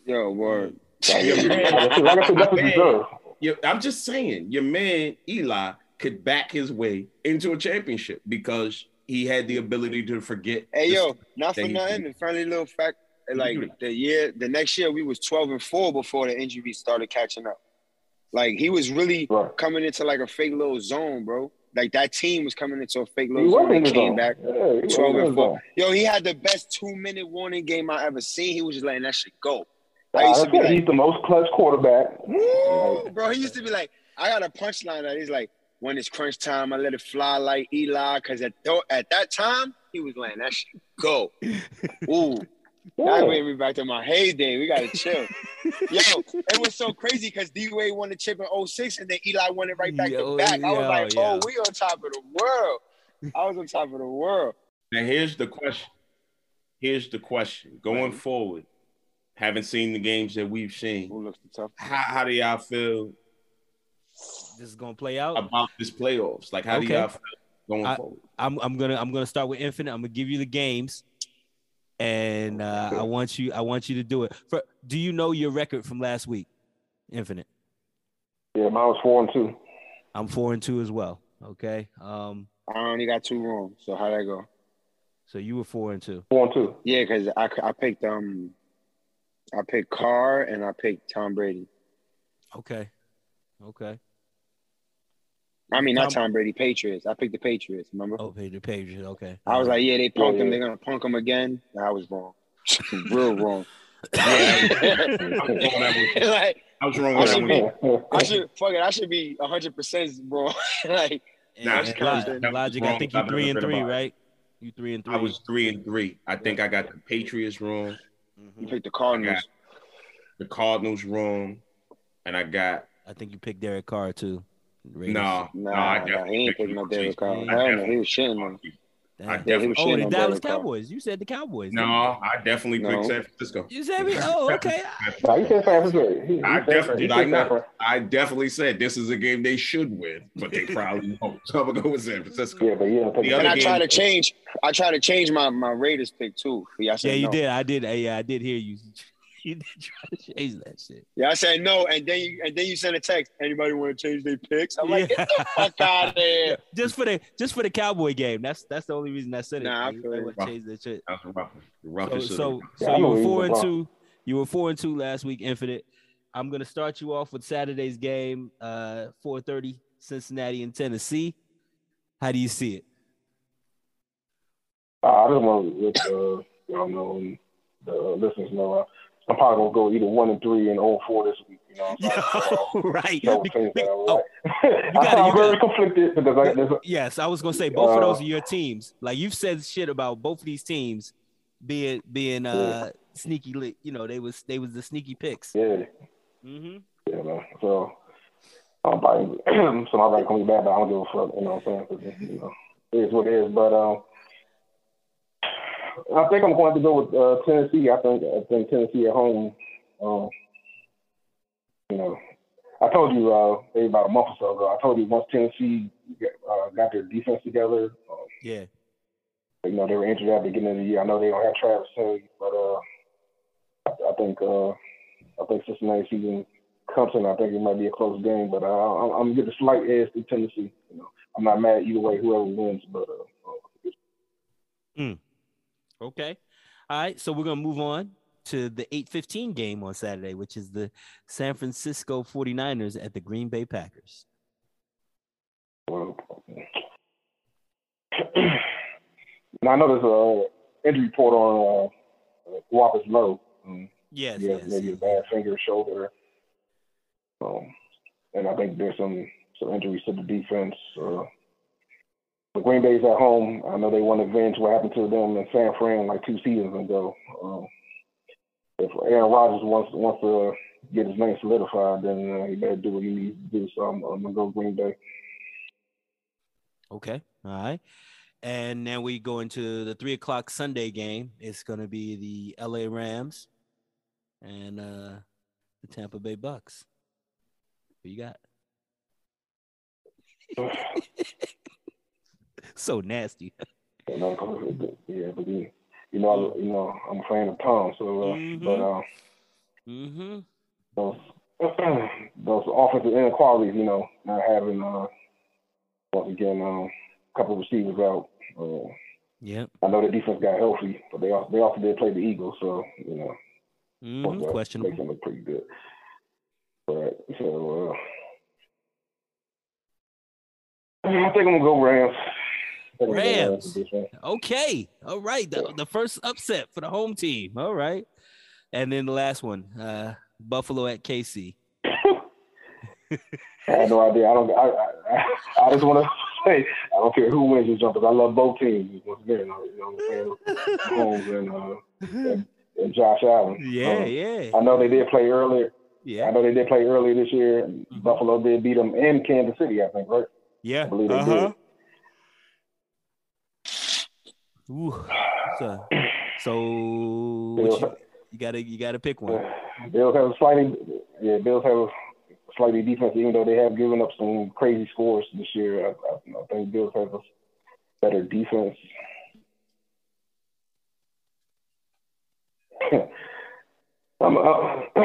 [SPEAKER 3] Yo, word.
[SPEAKER 2] I'm just saying, your man Eli could back his way into a championship because he had the ability to forget.
[SPEAKER 3] Hey yo, not for nothing. A funny little fact, like the year, the next year we was twelve and four before the injuries started catching up. Like he was really
[SPEAKER 4] Right.
[SPEAKER 3] coming into like a fake little zone, bro. Like that team was coming into a fake little
[SPEAKER 4] was
[SPEAKER 3] zone.
[SPEAKER 4] the
[SPEAKER 3] came
[SPEAKER 4] zone.
[SPEAKER 3] back
[SPEAKER 4] Yeah, he
[SPEAKER 3] 12
[SPEAKER 4] in
[SPEAKER 3] and 4.
[SPEAKER 4] zone.
[SPEAKER 3] Yo, he had the best two minute warning game I ever seen. He was just letting that shit go. I
[SPEAKER 4] Uh,
[SPEAKER 3] used to be like,
[SPEAKER 4] he's the most clutch quarterback.
[SPEAKER 3] Woo! Bro, he used to be like, I got a punchline that he's like, when it's crunch time, I let it fly like Eli. Cause at, th- at that time, he was letting that shit go. Ooh. That
[SPEAKER 4] Yeah.
[SPEAKER 3] made me back to my heyday. We gotta chill. Yo, it was so crazy because D Wade won the chip in 06 and then Eli won it right back
[SPEAKER 1] Yo,
[SPEAKER 3] to back. I was
[SPEAKER 1] yo,
[SPEAKER 3] like, oh,
[SPEAKER 1] yo.
[SPEAKER 3] oh, we on top of the world. I was on top of the world.
[SPEAKER 2] Now here's the question. Here's the question. Going forward, having seen the games that we've seen,
[SPEAKER 3] Who looks the tough?
[SPEAKER 2] how, how do y'all feel
[SPEAKER 1] This is gonna play out.
[SPEAKER 2] about this playoffs? Like, how do y'all feel going
[SPEAKER 1] I-
[SPEAKER 2] forward?
[SPEAKER 1] I'm I'm gonna I'm gonna start with Infinite. I'm gonna give you the games, and uh, I want you I want you to do it. For do you know your record from last week? Infinite.
[SPEAKER 4] Yeah, mine was four and two.
[SPEAKER 1] I'm four and two as well. Okay. Um.
[SPEAKER 3] I only got two wrong. So how'd that go?
[SPEAKER 1] So you were four and two.
[SPEAKER 4] Four and two.
[SPEAKER 3] Yeah, because I, I picked um I picked Carr and I picked Tom Brady.
[SPEAKER 1] Okay. Okay.
[SPEAKER 3] I mean not
[SPEAKER 1] Tom-
[SPEAKER 3] Tom Brady, Patriots. I picked the Patriots, remember?
[SPEAKER 1] Oh, Pedro Patriots. Okay.
[SPEAKER 3] I was like, yeah, they punked
[SPEAKER 4] Yeah,
[SPEAKER 3] him,
[SPEAKER 4] yeah.
[SPEAKER 3] they're gonna punk him again. I was wrong. Real wrong.
[SPEAKER 2] I was wrong with that one.
[SPEAKER 3] like
[SPEAKER 2] I was wrong
[SPEAKER 3] I should be- I should fuck it, I should be hundred percent wrong. like
[SPEAKER 1] And,
[SPEAKER 2] Nah,
[SPEAKER 1] and
[SPEAKER 2] that's
[SPEAKER 1] Lo-
[SPEAKER 2] correct.
[SPEAKER 1] Logic. I think you
[SPEAKER 2] I've
[SPEAKER 1] three and three, right? You three and three.
[SPEAKER 2] I was three and three. I think I got the Patriots wrong,
[SPEAKER 3] you
[SPEAKER 1] Mhm.
[SPEAKER 3] picked the Cardinals.
[SPEAKER 2] the Cardinals wrong, and I got
[SPEAKER 1] I think you picked Derek Carr too. Raiders.
[SPEAKER 2] no, no. I
[SPEAKER 3] nah,
[SPEAKER 2] definitely
[SPEAKER 3] he ain't picking no
[SPEAKER 2] Chase.
[SPEAKER 3] Derek Carr.
[SPEAKER 2] I
[SPEAKER 3] Hell no,
[SPEAKER 2] definitely
[SPEAKER 3] he was shitting on.
[SPEAKER 1] Damn.
[SPEAKER 2] I
[SPEAKER 3] Yeah,
[SPEAKER 2] definitely
[SPEAKER 3] was
[SPEAKER 1] Oh, the Dallas Cowboys. You said the Cowboys.
[SPEAKER 2] No,
[SPEAKER 1] didn't you?
[SPEAKER 2] I definitely picked San Francisco.
[SPEAKER 1] You said me. Oh, okay.
[SPEAKER 4] Nah, he said San Francisco. He, he
[SPEAKER 2] I
[SPEAKER 4] said
[SPEAKER 2] definitely, like,
[SPEAKER 4] said San Fran.
[SPEAKER 2] I definitely said this is a game they should win, but they probably won't. So I'm gonna go with San Francisco.
[SPEAKER 4] Yeah, but yeah,
[SPEAKER 2] The
[SPEAKER 3] And I tried to change I tried to change my, my Raiders pick too. But
[SPEAKER 1] Yeah, you
[SPEAKER 3] no.
[SPEAKER 1] did. I did. uh, Yeah, I did hear you. You did try to change that shit.
[SPEAKER 3] Yeah, I said no, and then you and then you sent a text. Anybody want to change their picks? I'm like,
[SPEAKER 1] Yeah.
[SPEAKER 3] get the fuck out of here.
[SPEAKER 1] just for the just for the Cowboy game. That's that's the only reason I said it.
[SPEAKER 3] Nah, I
[SPEAKER 1] You
[SPEAKER 3] feel
[SPEAKER 1] might
[SPEAKER 3] you.
[SPEAKER 1] wanna change that shit.
[SPEAKER 2] That's rough. The
[SPEAKER 1] So
[SPEAKER 2] roughest
[SPEAKER 1] so,
[SPEAKER 4] Yeah,
[SPEAKER 1] you were four and two. You were four and two last week, Infinite. I'm gonna start you off with Saturday's game, uh, 4:30, Cincinnati and Tennessee. How do you see it?
[SPEAKER 4] Uh, I just want to let uh, y'all know and the uh, listeners know uh, I'm probably gonna go either one and three and 0 4 this week. You know,
[SPEAKER 1] Yo, right.
[SPEAKER 4] Double
[SPEAKER 1] Be-
[SPEAKER 4] that I
[SPEAKER 1] oh,
[SPEAKER 4] like.
[SPEAKER 1] Gotta-
[SPEAKER 4] very
[SPEAKER 1] gotta-
[SPEAKER 4] conflicted because I, there's
[SPEAKER 1] Yes, I was gonna say both of
[SPEAKER 4] Uh,
[SPEAKER 1] those are your teams. Like you've said shit about both of these teams being being uh sneaky lit. You know, they was they was the sneaky picks.
[SPEAKER 4] yeah,
[SPEAKER 1] Mm-hmm.
[SPEAKER 4] yeah, man. So I'm probably so my record gonna be bad, but I don't give a fuck. You know what I'm saying? 'Cause, you know, it is what it is. But um, I think I'm going to go with uh, Tennessee. I think I think Tennessee at home. Um, you know, I told you uh, maybe about a month or so ago. I told you once Tennessee uh, got their defense together, uh,
[SPEAKER 1] Yeah.
[SPEAKER 4] you know they were injured at the beginning of the year. I know they don't have Travis Kelce, but uh, I, I think uh, I think Cincinnati season comes in. I think it might be a close game, but uh, I'm, I'm gonna give a slight edge to Tennessee. You know, I'm not mad either way, whoever wins, but uh, uh,
[SPEAKER 1] Okay. All right. So we're gonna move on to the 8:15 game on Saturday, which is the San Francisco 49ers at the Green Bay Packers.
[SPEAKER 4] Well, now I know there's a injury report on uh, Walker's low. Um,
[SPEAKER 1] Yes.
[SPEAKER 4] has
[SPEAKER 1] yes.
[SPEAKER 4] maybe a bad finger, shoulder, um, and I think there's some some injuries to the defense. Uh, Green Bay's at home. I know they want to avenge what happened to them in San Fran like two seasons ago. Um, if Aaron Rodgers wants wants to get his name solidified, then uh, he better do what he needs to do. So I'm, I'm gonna go Green Bay.
[SPEAKER 1] Okay. All right. And now we go into the three o'clock Sunday game. It's gonna be the LA Rams and uh the Tampa Bay Bucks. Who you got? so nasty.
[SPEAKER 4] You know, 'cause it- yeah, but you know, I, you know, I'm a fan of Tom. So, uh,
[SPEAKER 1] Mhm.
[SPEAKER 4] but uh,
[SPEAKER 1] Mm-hmm.
[SPEAKER 4] those those offensive inequalities, you know, not having uh, once again um, a couple of receivers out. Uh,
[SPEAKER 1] Yep.
[SPEAKER 4] I know the defense got healthy, but they also they also did play the Eagles, so you know,
[SPEAKER 1] Mm-hmm.
[SPEAKER 4] makes them look pretty good. But so uh, I think I'm gonna go Rams.
[SPEAKER 1] Rams.
[SPEAKER 4] for this one.
[SPEAKER 1] Okay. All right. The, the first upset for the home team. All right. And then the last one, uh, Buffalo at KC.
[SPEAKER 4] I had no idea. I don't. I, I, I just want to say I don't care who wins this jump because I love both teams. Once again, you know what I'm saying? Mahomes and, uh, and, and Josh Allen.
[SPEAKER 1] Yeah,
[SPEAKER 4] Um,
[SPEAKER 1] yeah,
[SPEAKER 4] I know they did play earlier.
[SPEAKER 1] Yeah.
[SPEAKER 4] I know they did play earlier this year.
[SPEAKER 1] Mm-hmm.
[SPEAKER 4] Buffalo did beat them in Kansas City, I think, right?
[SPEAKER 1] yeah.
[SPEAKER 4] I believe they
[SPEAKER 1] Uh-huh. Ooh. So, so you, you gotta you gotta pick one.
[SPEAKER 4] Bills have a slightly, yeah, Bills have a slightly defense, even though they have given up some crazy scores this year. I, I, I think Bills have a better defense. I'm, uh,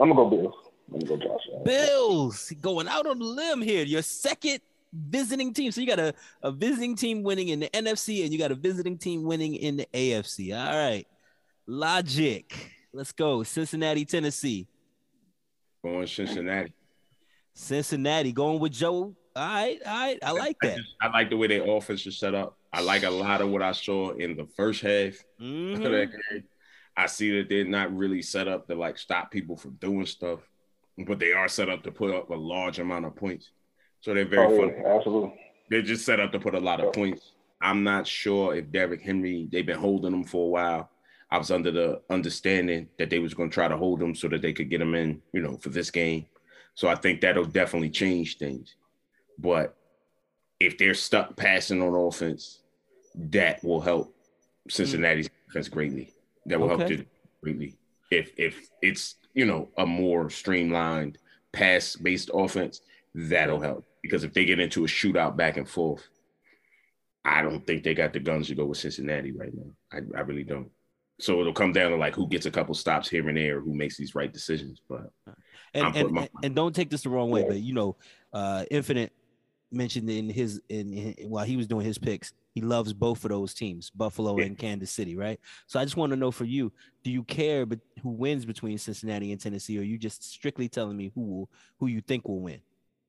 [SPEAKER 4] I'm gonna go Bills. I'm gonna go Josh.
[SPEAKER 1] Bills going out on the limb here. Your second visiting team. So you got a, a visiting team winning in the NFC and you got a visiting team winning in the AFC. All right. Logic. Let's go. Cincinnati, Tennessee.
[SPEAKER 2] Going Cincinnati.
[SPEAKER 1] Cincinnati going with Joe. All right. All right. I like
[SPEAKER 2] I,
[SPEAKER 1] that.
[SPEAKER 2] just, I like the way their offense is set up. I like a lot of what I saw in the first half of
[SPEAKER 1] Mhm.
[SPEAKER 2] that game. I see that they're not really set up to like stop people from doing stuff, but they are set up to put up a large amount of points. So they're very
[SPEAKER 4] Oh,
[SPEAKER 2] fun.
[SPEAKER 4] yeah, absolutely.
[SPEAKER 2] They're just set up to put a lot of points. I'm not sure if Derrick Henry, they've been holding him for a while. I was under the understanding that they was going to try to hold him so that they could get him in, you know, for this game. So I think that'll definitely change things. But if they're stuck passing on offense, that will help Cincinnati's defense greatly. That will help it greatly. If if it's you know a more streamlined pass based offense, that'll help. Because if they get into a shootout back and forth, I don't think they got the guns to go with Cincinnati right now. I, I really don't. So it'll come down to like who gets a couple stops here and there, who makes these right decisions. But
[SPEAKER 1] and, and,
[SPEAKER 2] my-
[SPEAKER 1] and, don't take this the wrong way, but you know, uh, Infinite mentioned in his in, in while he was doing his picks, he loves both of those teams, Buffalo
[SPEAKER 2] Yeah.
[SPEAKER 1] and Kansas City, right? So I just want to know for you, do you care but who wins between Cincinnati and Tennessee, or are you just strictly telling me who will who you think will win?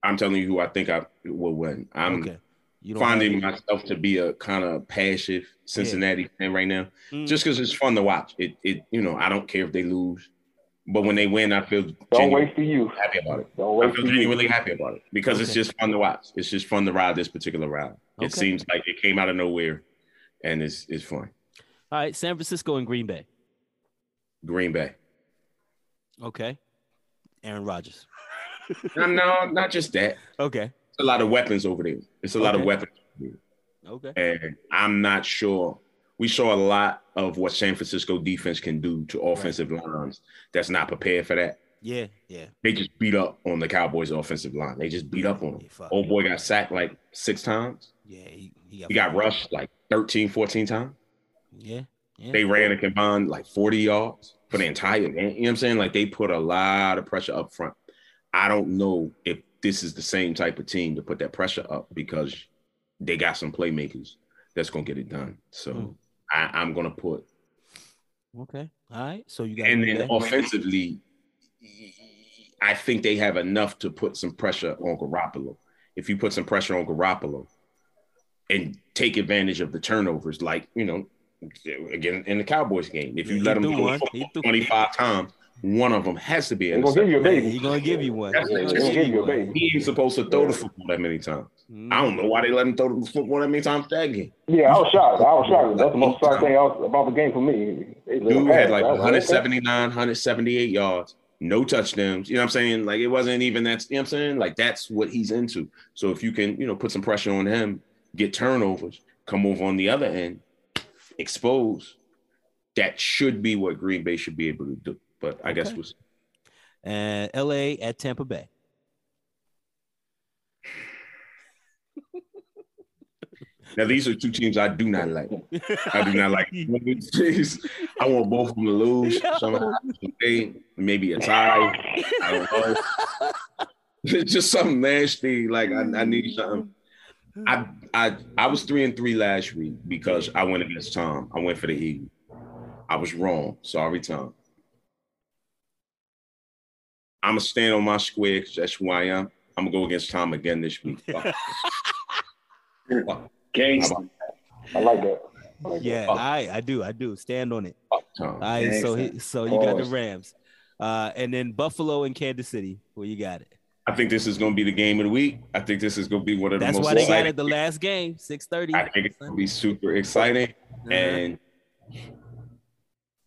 [SPEAKER 2] I'm telling you who I think I will win. I'm
[SPEAKER 1] okay. You
[SPEAKER 2] finding myself to be a kind of passive Cincinnati fan right now,
[SPEAKER 1] Mm.
[SPEAKER 2] just because it's fun to watch. It, it, you know, I don't care if they lose, but when they win, I feel
[SPEAKER 4] Don't
[SPEAKER 2] genuinely
[SPEAKER 4] waste the youth.
[SPEAKER 2] happy about it.
[SPEAKER 4] Don't
[SPEAKER 2] I
[SPEAKER 4] waste
[SPEAKER 2] feel
[SPEAKER 4] the youth.
[SPEAKER 2] genuinely happy about it because it's just fun to watch. It's just fun to ride this particular ride.
[SPEAKER 1] Okay.
[SPEAKER 2] It seems like it came out of nowhere, and it's it's fun.
[SPEAKER 1] All right, San Francisco and Green Bay.
[SPEAKER 2] Green Bay.
[SPEAKER 1] Okay. Aaron Rodgers.
[SPEAKER 2] No, no, not just that.
[SPEAKER 1] Okay.
[SPEAKER 2] It's a lot of weapons over there. It's a lot of
[SPEAKER 1] Okay.
[SPEAKER 2] weapons.
[SPEAKER 1] Okay.
[SPEAKER 2] And I'm not sure. We saw a lot of what San Francisco defense can do to offensive lines that's not prepared for that.
[SPEAKER 1] Yeah. Yeah.
[SPEAKER 2] They just beat up on the Cowboys offensive line. They just beat up on them.
[SPEAKER 1] Yeah.
[SPEAKER 2] Old boy got sacked like six times.
[SPEAKER 1] Yeah. He, he got,
[SPEAKER 2] He got rushed like 13, 14 times.
[SPEAKER 1] Yeah. Yeah.
[SPEAKER 2] They ran a combined like 40 yards for the entire game. You know what I'm saying? Like they put a lot of pressure up front. I don't know if this is the same type of team to put that pressure up because they got some playmakers that's gonna get it done. So
[SPEAKER 1] Mm.
[SPEAKER 2] I, I'm gonna put
[SPEAKER 1] Okay. All right. So you got
[SPEAKER 2] and then offensively, I think they have enough to put some pressure on Garoppolo. If you put some pressure on Garoppolo and take advantage of the turnovers, like you know, again in the Cowboys game, if you let
[SPEAKER 1] he
[SPEAKER 2] them
[SPEAKER 1] threw
[SPEAKER 2] go
[SPEAKER 1] one. He threw-
[SPEAKER 2] 25 times, one of them has to be
[SPEAKER 4] They're gonna give you a baby.
[SPEAKER 1] He's gonna give you one.
[SPEAKER 2] That's
[SPEAKER 1] He gonna
[SPEAKER 2] gonna
[SPEAKER 4] give you a baby.
[SPEAKER 2] He ain't supposed to throw the football that many times.
[SPEAKER 1] Mm.
[SPEAKER 2] I don't know why they let him throw the football that many times that game.
[SPEAKER 4] Yeah, I was shocked. I was shocked. That's the most shocked thing else about the game for me. They let him
[SPEAKER 2] Dude had like 179, 178 yards, no touchdowns. You know what I'm saying? Like it wasn't even that, you know what I'm saying? Like that's what he's into. So if you can, you know, put some pressure on him, get turnovers, come over on the other end, expose, that should be what Green Bay should be able to do. But I guess
[SPEAKER 1] Okay.
[SPEAKER 2] we'll
[SPEAKER 1] And LA at Tampa Bay.
[SPEAKER 2] now these are two teams I do not like. I do not like. I want both of them to lose somehow. Maybe a tie. I don't know. It's just something nasty. Like I, I need something. I I I was three and three last week because I went against Tom. I went for the Eagle. I was wrong. Sorry, Tom. I'm gonna stand on my square because that's who I am. I'm gonna go against Tom again this week.
[SPEAKER 3] Gangsta.
[SPEAKER 4] I like that. I like that.
[SPEAKER 1] Yeah, I I do I do stand on it.
[SPEAKER 2] Fuck Tom.
[SPEAKER 1] All right, so he, so you got the Rams, uh, and then Buffalo and Kansas City. Where you got it?
[SPEAKER 2] I think this is gonna be the game of the week. I think this is gonna be one of the
[SPEAKER 1] That's
[SPEAKER 2] most That's
[SPEAKER 1] why they got
[SPEAKER 2] exciting-
[SPEAKER 1] it the last game, six thirty.
[SPEAKER 2] I think it's gonna be super exciting. And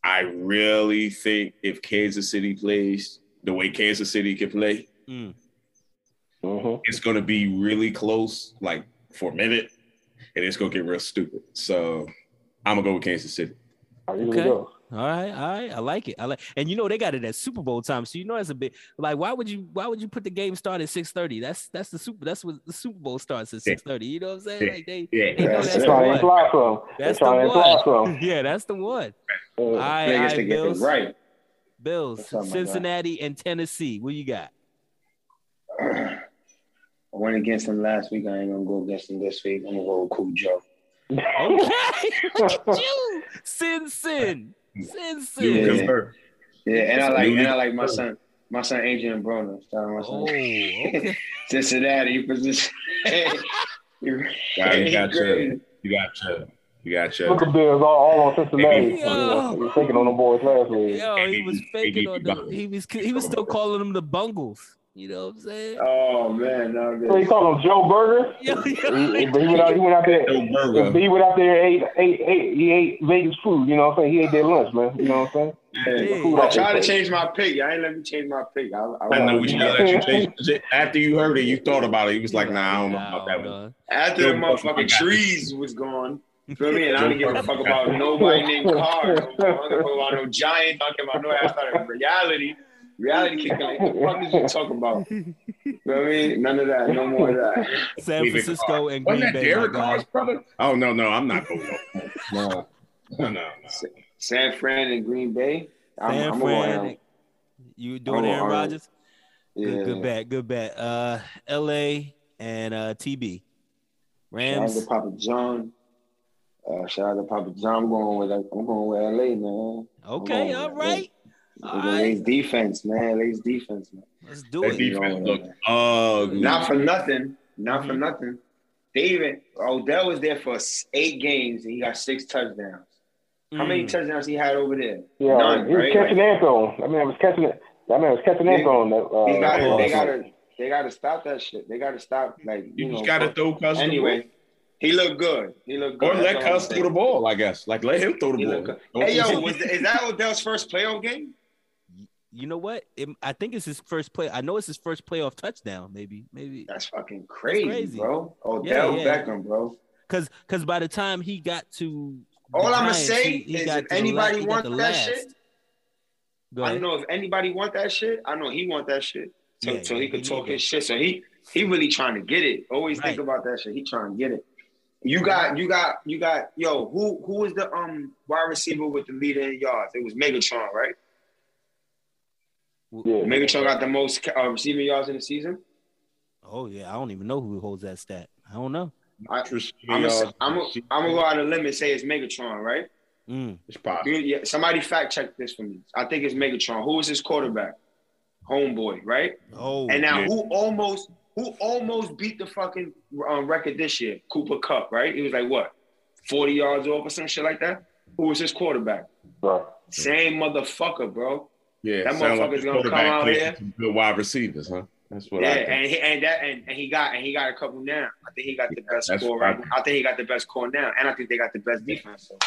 [SPEAKER 2] I really think if Kansas City plays the way Kansas City can play,
[SPEAKER 1] Mm.
[SPEAKER 4] Mhm.
[SPEAKER 2] it's gonna be really close, like for a minute, and it's gonna get real stupid. So I'm gonna go with Kansas City.
[SPEAKER 1] Okay.
[SPEAKER 4] go.
[SPEAKER 1] All right, all right, I like it. I like, and you know they got it at Super Bowl time, so you know that's a bit like why would you why would you put the game start at six thirty? That's that's the super that's what the Super Bowl starts at six thirty. You know what I'm saying?
[SPEAKER 2] Yeah.
[SPEAKER 1] Like they,
[SPEAKER 2] Yeah.
[SPEAKER 1] they
[SPEAKER 3] That's
[SPEAKER 1] that's the one.
[SPEAKER 4] imply
[SPEAKER 1] That's the
[SPEAKER 4] trying to imply
[SPEAKER 1] one. Yeah, that's the one.
[SPEAKER 4] Uh,
[SPEAKER 1] All right, all
[SPEAKER 3] Niggas
[SPEAKER 1] right,
[SPEAKER 3] to get it
[SPEAKER 1] Bills,
[SPEAKER 3] right.
[SPEAKER 1] Bills,
[SPEAKER 3] What's up, my guy?
[SPEAKER 1] Cincinnati, and Tennessee. What you got?
[SPEAKER 3] I went against him last week. I ain't gonna go against him this week. I'm gonna go with Cool Joe.
[SPEAKER 1] Okay, look at you, Sin Sin, Sin Sin.
[SPEAKER 3] Yeah.
[SPEAKER 2] confirm.
[SPEAKER 3] Yeah, and I like and I like my son, my son Adrien Broner. Shout out my son.
[SPEAKER 1] Oh, okay.
[SPEAKER 3] Cincinnati position.
[SPEAKER 2] Yeah, you got your, you got your, you got
[SPEAKER 4] Look
[SPEAKER 2] your.
[SPEAKER 4] at Bills all, all on Cincinnati.
[SPEAKER 1] Yo.
[SPEAKER 4] You know, they on the boys last week.
[SPEAKER 1] Yo, he was faking on the.
[SPEAKER 2] Bungles.
[SPEAKER 1] He was he was still calling them the Bungles. You know what I'm saying?
[SPEAKER 3] Oh man, no
[SPEAKER 4] So he called him Joe Burger.
[SPEAKER 1] Yo,
[SPEAKER 4] He,
[SPEAKER 1] yo.
[SPEAKER 4] he- he went out. He went out there.
[SPEAKER 2] Joe Burger.
[SPEAKER 4] He went out there and ate, ate, ate, he ate Vegas food. You know what I'm saying? He ate their lunch, man. You know what I'm saying?
[SPEAKER 3] Yeah.
[SPEAKER 4] Food
[SPEAKER 3] I
[SPEAKER 4] off
[SPEAKER 3] tried to change my pick. I ain't let me change my pick. I, I,
[SPEAKER 2] I know what you got. Let you change. After you heard it, you thought about it. You was like, Nah, I don't know about that one.
[SPEAKER 3] After the
[SPEAKER 2] Joe Burger, I
[SPEAKER 3] motherfucking trees was gone. You feel me? And I don't give a fuck about nobody named Carr. No more. I don't give a fuck about no giant. I don't care about no ass out reality. Reality kicking like, what the fuck is you talking about? You know what I mean? None of that. No more of that.
[SPEAKER 1] San
[SPEAKER 2] Leave
[SPEAKER 1] Francisco
[SPEAKER 2] Carr.
[SPEAKER 1] and
[SPEAKER 2] Wasn't
[SPEAKER 1] Green
[SPEAKER 2] that
[SPEAKER 1] Bay.
[SPEAKER 2] Derek. Carr's brother? Oh no, no, I'm not going. No, no, no. no.
[SPEAKER 3] San Fran and Green Bay. I'm,
[SPEAKER 1] San
[SPEAKER 3] I'm
[SPEAKER 1] Fran.
[SPEAKER 3] to
[SPEAKER 1] You doing
[SPEAKER 3] I'm
[SPEAKER 1] Aaron Rodgers?
[SPEAKER 3] yeah.
[SPEAKER 1] Good, good bet, good bet. Uh, L.A. and uh, TB. Rams.
[SPEAKER 3] to Papa John. Uh, shout out to Papa John. I'm going with I'm going with LA, man.
[SPEAKER 1] Okay, all right. All
[SPEAKER 3] LA's
[SPEAKER 1] right.
[SPEAKER 3] defense, man. LA's defense, man.
[SPEAKER 1] Let's do
[SPEAKER 2] That
[SPEAKER 1] it.
[SPEAKER 2] defense look ugly.
[SPEAKER 3] Not for nothing. Not
[SPEAKER 1] Mm-hmm.
[SPEAKER 3] for nothing. They even Odell was there for eight games and he got six touchdowns. How many
[SPEAKER 1] Mm.
[SPEAKER 3] touchdowns he had over there?
[SPEAKER 4] Yeah,
[SPEAKER 3] None,
[SPEAKER 4] he was
[SPEAKER 3] right?
[SPEAKER 4] catching
[SPEAKER 3] Like,
[SPEAKER 4] ant zone. I mean, I was catching it. That man was catching ant zone. Uh,
[SPEAKER 3] he gotta,
[SPEAKER 1] uh,
[SPEAKER 3] they
[SPEAKER 1] uh,
[SPEAKER 3] gotta, they gotta stop that shit. They gotta stop. Like you,
[SPEAKER 2] You just got to throw Cuz
[SPEAKER 3] Anyway, he looked good. He looked good.
[SPEAKER 2] or let
[SPEAKER 3] That's all
[SPEAKER 2] Cuz throw the ball. I guess. Like let him throw the
[SPEAKER 3] He
[SPEAKER 2] ball.
[SPEAKER 3] looked good.
[SPEAKER 2] Don't
[SPEAKER 3] Hey yo,
[SPEAKER 2] see-
[SPEAKER 3] was, is that Odell's first playoff game?
[SPEAKER 1] You know what? It, I think it's his first play. I know it's his first playoff touchdown. Maybe, maybe
[SPEAKER 3] That's fucking crazy,
[SPEAKER 1] crazy.
[SPEAKER 3] bro. Odell
[SPEAKER 1] Yeah, yeah.
[SPEAKER 3] Beckham, bro.
[SPEAKER 1] because because by the time he got to the
[SPEAKER 3] All I'ma say
[SPEAKER 1] he- he
[SPEAKER 3] is if anybody
[SPEAKER 1] la- he got
[SPEAKER 3] want that
[SPEAKER 1] last.
[SPEAKER 3] shit, I don't know if anybody want that shit. I know he want that shit. So,
[SPEAKER 1] Yeah,
[SPEAKER 3] so
[SPEAKER 1] yeah,
[SPEAKER 3] he could talk
[SPEAKER 1] need
[SPEAKER 3] his shit. So he he really trying to get it. Always think about that shit. He trying to get it. You got you got you got yo, who who was the um wide receiver with the leader in yards? It was Megatron, right?
[SPEAKER 4] yeah.
[SPEAKER 3] Megatron got the most uh, receiving yards in the season.
[SPEAKER 1] Oh yeah, I don't even know who holds that stat. I don't know.
[SPEAKER 3] I, I'm gonna
[SPEAKER 2] yards,
[SPEAKER 3] I'm gonna I'm gonna go out on a limb and say it's Megatron, right?
[SPEAKER 1] Mm.
[SPEAKER 2] It's possible.
[SPEAKER 3] Yeah, somebody fact check this for me. I think it's Megatron. Who was his quarterback? Homeboy, right?
[SPEAKER 1] Oh,
[SPEAKER 3] And now
[SPEAKER 2] yeah.
[SPEAKER 3] who almost who almost beat the fucking um, record this year? Cooper Kupp, right? He was like what, forty yards off or some shit like that. Who was his quarterback?
[SPEAKER 4] Right.
[SPEAKER 3] Same motherfucker, bro.
[SPEAKER 2] Yeah,
[SPEAKER 3] That
[SPEAKER 2] sound
[SPEAKER 3] motherfucker's
[SPEAKER 2] the
[SPEAKER 3] gonna come out
[SPEAKER 2] played
[SPEAKER 3] here.
[SPEAKER 2] Good wide receivers, huh? That's what
[SPEAKER 3] yeah,
[SPEAKER 2] I think.
[SPEAKER 3] and he and that and, and he got and he got a couple now. I think he got the best
[SPEAKER 2] that's
[SPEAKER 3] score
[SPEAKER 2] right.
[SPEAKER 3] right. I think he got the best score now, and I think they got the best defense. So.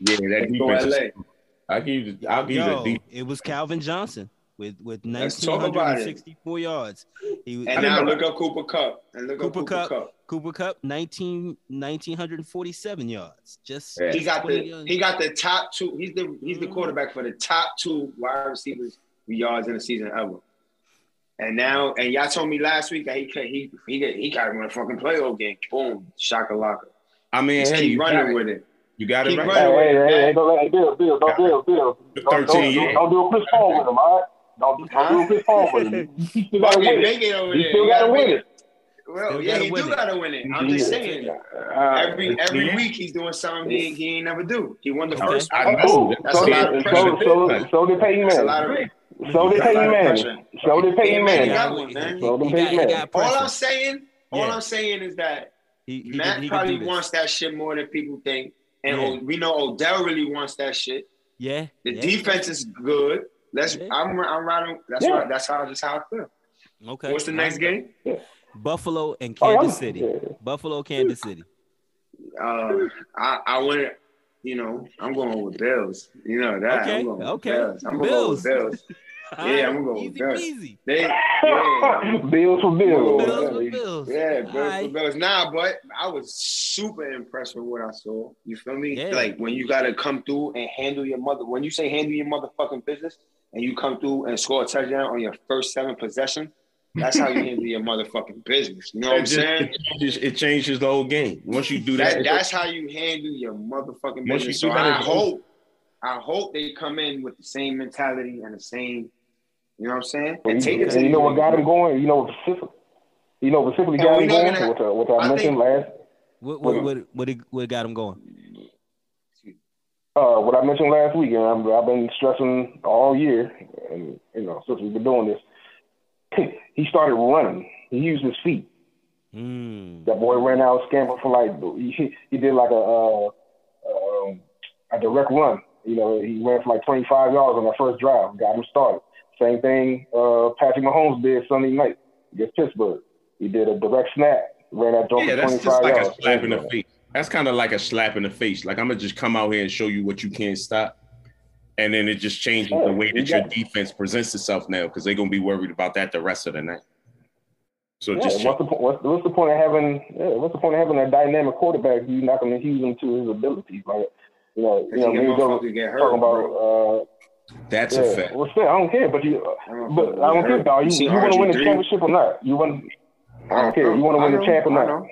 [SPEAKER 2] yeah, that
[SPEAKER 3] Go
[SPEAKER 2] defense. Is, I give you. I'll give you
[SPEAKER 1] Yo,
[SPEAKER 2] the defense.
[SPEAKER 1] it was Calvin Johnson with with
[SPEAKER 3] Let's talk about it.
[SPEAKER 1] 1964 yards. He
[SPEAKER 3] And
[SPEAKER 2] I
[SPEAKER 3] now
[SPEAKER 2] know
[SPEAKER 3] look up Cooper Kupp and look
[SPEAKER 1] Cooper
[SPEAKER 3] up Cooper
[SPEAKER 1] Kupp.
[SPEAKER 3] Cup.
[SPEAKER 1] Cooper Kupp 19 1947 yards. Just
[SPEAKER 2] Yeah.
[SPEAKER 3] He got the
[SPEAKER 1] yards.
[SPEAKER 3] he got the top two. He's the he's the
[SPEAKER 1] Mhm.
[SPEAKER 3] quarterback for the top two wide receivers yards in the season ever. And now, and y'all told me last week that he could, he he get, he got to win a fucking playoff game. Boom, shakalaka.
[SPEAKER 2] I mean,
[SPEAKER 3] Just
[SPEAKER 2] hey,
[SPEAKER 3] keep running
[SPEAKER 2] it.
[SPEAKER 3] with it.
[SPEAKER 2] You got it
[SPEAKER 3] keep
[SPEAKER 2] right.
[SPEAKER 3] running.
[SPEAKER 4] Hey, hey, hey, hey, don't, hey, Bill, Bill, don't, Bill, Bill. Don't,
[SPEAKER 2] 13
[SPEAKER 4] don't,
[SPEAKER 2] years.
[SPEAKER 4] don't do a Chris Paul with him, all right? Don't, don't do a Chris Paul with. You still gotta
[SPEAKER 3] Fucking
[SPEAKER 4] win it.
[SPEAKER 3] make it over
[SPEAKER 4] You still gotta
[SPEAKER 3] gotta
[SPEAKER 4] win it.
[SPEAKER 3] Well,
[SPEAKER 1] Still
[SPEAKER 3] yeah,
[SPEAKER 1] gotta
[SPEAKER 3] he do
[SPEAKER 1] it.
[SPEAKER 3] gotta win it. I'm just saying.
[SPEAKER 4] Uh,
[SPEAKER 3] Every every
[SPEAKER 2] Yeah.
[SPEAKER 3] week he's doing something he, he ain't never do. He won the
[SPEAKER 1] Okay.
[SPEAKER 3] first.
[SPEAKER 2] I know. That's
[SPEAKER 4] so,
[SPEAKER 3] a lot of
[SPEAKER 4] so,
[SPEAKER 3] pressure.
[SPEAKER 4] so, so did Peyton
[SPEAKER 3] That's
[SPEAKER 4] Manning. So did Peyton Manning. So did Peyton
[SPEAKER 3] Manning
[SPEAKER 4] Manning.
[SPEAKER 3] got one, man.
[SPEAKER 4] So did Peyton Manning.
[SPEAKER 3] All. I'm saying, all I'm saying is that
[SPEAKER 1] He, he
[SPEAKER 3] Matt
[SPEAKER 1] can, he can do
[SPEAKER 3] probably wants that shit more than people think, and
[SPEAKER 1] Yeah.
[SPEAKER 3] We know Odell really wants that shit.
[SPEAKER 1] Yeah.
[SPEAKER 3] The
[SPEAKER 1] yeah.
[SPEAKER 3] defense is good. Let's.
[SPEAKER 1] Yeah.
[SPEAKER 3] I'm. I'm riding. That's
[SPEAKER 4] Yeah.
[SPEAKER 3] right. That's how. That's how I feel.
[SPEAKER 1] Okay.
[SPEAKER 3] What's the next game?
[SPEAKER 1] Buffalo and
[SPEAKER 4] Oh,
[SPEAKER 1] Kansas
[SPEAKER 4] I'm-
[SPEAKER 1] City.
[SPEAKER 4] yeah.
[SPEAKER 1] Buffalo, Kansas City.
[SPEAKER 3] Uh, I. I went. You know, I'm going with Bills. You know that.
[SPEAKER 1] Okay,
[SPEAKER 3] I'm going with
[SPEAKER 1] okay.
[SPEAKER 3] Bills. I'm
[SPEAKER 1] Bills.
[SPEAKER 3] going with Bills. Yeah, I'm gonna go
[SPEAKER 1] Easy
[SPEAKER 3] with Bills.
[SPEAKER 1] peasy.
[SPEAKER 3] They. Yeah.
[SPEAKER 4] Bills for Bills.
[SPEAKER 1] Bills
[SPEAKER 3] yeah.
[SPEAKER 1] with Bills.
[SPEAKER 3] Yeah, Bills for Bills. Nah, but I was super impressed with what I saw. You feel me?
[SPEAKER 1] Yeah.
[SPEAKER 3] Like when you gotta come through and handle your mother. When you say handle your motherfucking business, and you come through and score a touchdown on your first seven possessions, that's how you handle your motherfucking business. You know what I'm
[SPEAKER 2] just,
[SPEAKER 3] saying?
[SPEAKER 2] it, changes, it changes the whole game. Once you do that,
[SPEAKER 3] That, that's how you handle your motherfucking
[SPEAKER 2] Once you
[SPEAKER 3] business.
[SPEAKER 2] do
[SPEAKER 3] So
[SPEAKER 2] that,
[SPEAKER 3] I
[SPEAKER 2] it's-
[SPEAKER 3] hope, I hope they come in with the same mentality and the same. You know what I'm saying?
[SPEAKER 4] And,
[SPEAKER 3] And take it
[SPEAKER 4] and you know what got
[SPEAKER 3] niggas.
[SPEAKER 4] him going? You know what specific, you know specifically got
[SPEAKER 3] we
[SPEAKER 4] him going?
[SPEAKER 3] gonna-
[SPEAKER 4] What, uh, what I,
[SPEAKER 3] I
[SPEAKER 4] mentioned
[SPEAKER 3] think-
[SPEAKER 4] last,
[SPEAKER 1] What what what what, what got him going?
[SPEAKER 4] Uh, what I mentioned last week, and I'm, I've been stressing all year, and you know since we've been doing this, he started running. He used his feet.
[SPEAKER 1] Mm.
[SPEAKER 4] That boy ran out, scampered for like he, he did like a uh, um, a direct run. You know, he ran for like 25 yards on that first drive, got him started. Same thing uh, Patrick Mahomes did Sunday night against Pittsburgh. He did a direct snap, ran that
[SPEAKER 2] yeah,
[SPEAKER 4] for
[SPEAKER 2] that's just like
[SPEAKER 4] yards.
[SPEAKER 2] a slap in the face. That's kind of like a slap in the face. Like I'm gonna just come out here and show you what you can't stop, and then it just changes
[SPEAKER 4] Yeah,
[SPEAKER 2] the way
[SPEAKER 4] you
[SPEAKER 2] that your defense presents itself now because they're gonna be worried about that the rest of the night. So
[SPEAKER 4] Yeah,
[SPEAKER 2] just
[SPEAKER 4] what's the po- what's, what's the point of having yeah, what's the point of having a dynamic quarterback if you're not going to use him to his abilities? Like you know, you
[SPEAKER 3] Because
[SPEAKER 4] know,
[SPEAKER 3] you
[SPEAKER 4] we
[SPEAKER 3] get
[SPEAKER 4] go
[SPEAKER 3] motherfuckers hurt,
[SPEAKER 4] talking
[SPEAKER 3] bro.
[SPEAKER 4] about
[SPEAKER 2] that's
[SPEAKER 4] uh,
[SPEAKER 2] a fact.
[SPEAKER 4] well, still, I don't care, but you but I don't care, dog. You,
[SPEAKER 3] see
[SPEAKER 4] you want to win the championship or not? You want I don't care. You want to win the champ or not?
[SPEAKER 3] know.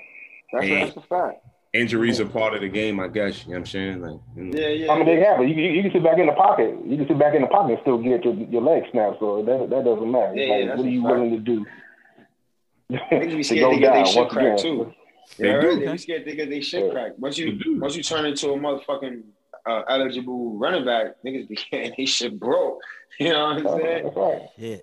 [SPEAKER 3] That's,
[SPEAKER 2] Yeah.
[SPEAKER 3] that's a fact.
[SPEAKER 2] Injuries are part of the game, I guess. You know what I'm saying? Like, you know.
[SPEAKER 3] Yeah, yeah.
[SPEAKER 4] I mean, they happen. You, you, you can sit back in the pocket. You can sit back in the pocket and still get your your leg snapped. So that that doesn't matter.
[SPEAKER 3] Yeah,
[SPEAKER 4] It's
[SPEAKER 3] yeah,
[SPEAKER 4] what are you willing to do?
[SPEAKER 3] Niggas be scared
[SPEAKER 4] go
[SPEAKER 3] to get their shit
[SPEAKER 4] once
[SPEAKER 3] cracked too.
[SPEAKER 2] They
[SPEAKER 3] Yeah,
[SPEAKER 2] do.
[SPEAKER 3] They be scared to get their shit
[SPEAKER 4] Yeah.
[SPEAKER 3] cracked. Once
[SPEAKER 2] They
[SPEAKER 3] you
[SPEAKER 2] do.
[SPEAKER 3] once you turn into a motherfucking uh, eligible running back, niggas be getting they shit broke. You know what I'm
[SPEAKER 4] Uh,
[SPEAKER 3] saying?
[SPEAKER 4] That's right.
[SPEAKER 1] Yeah.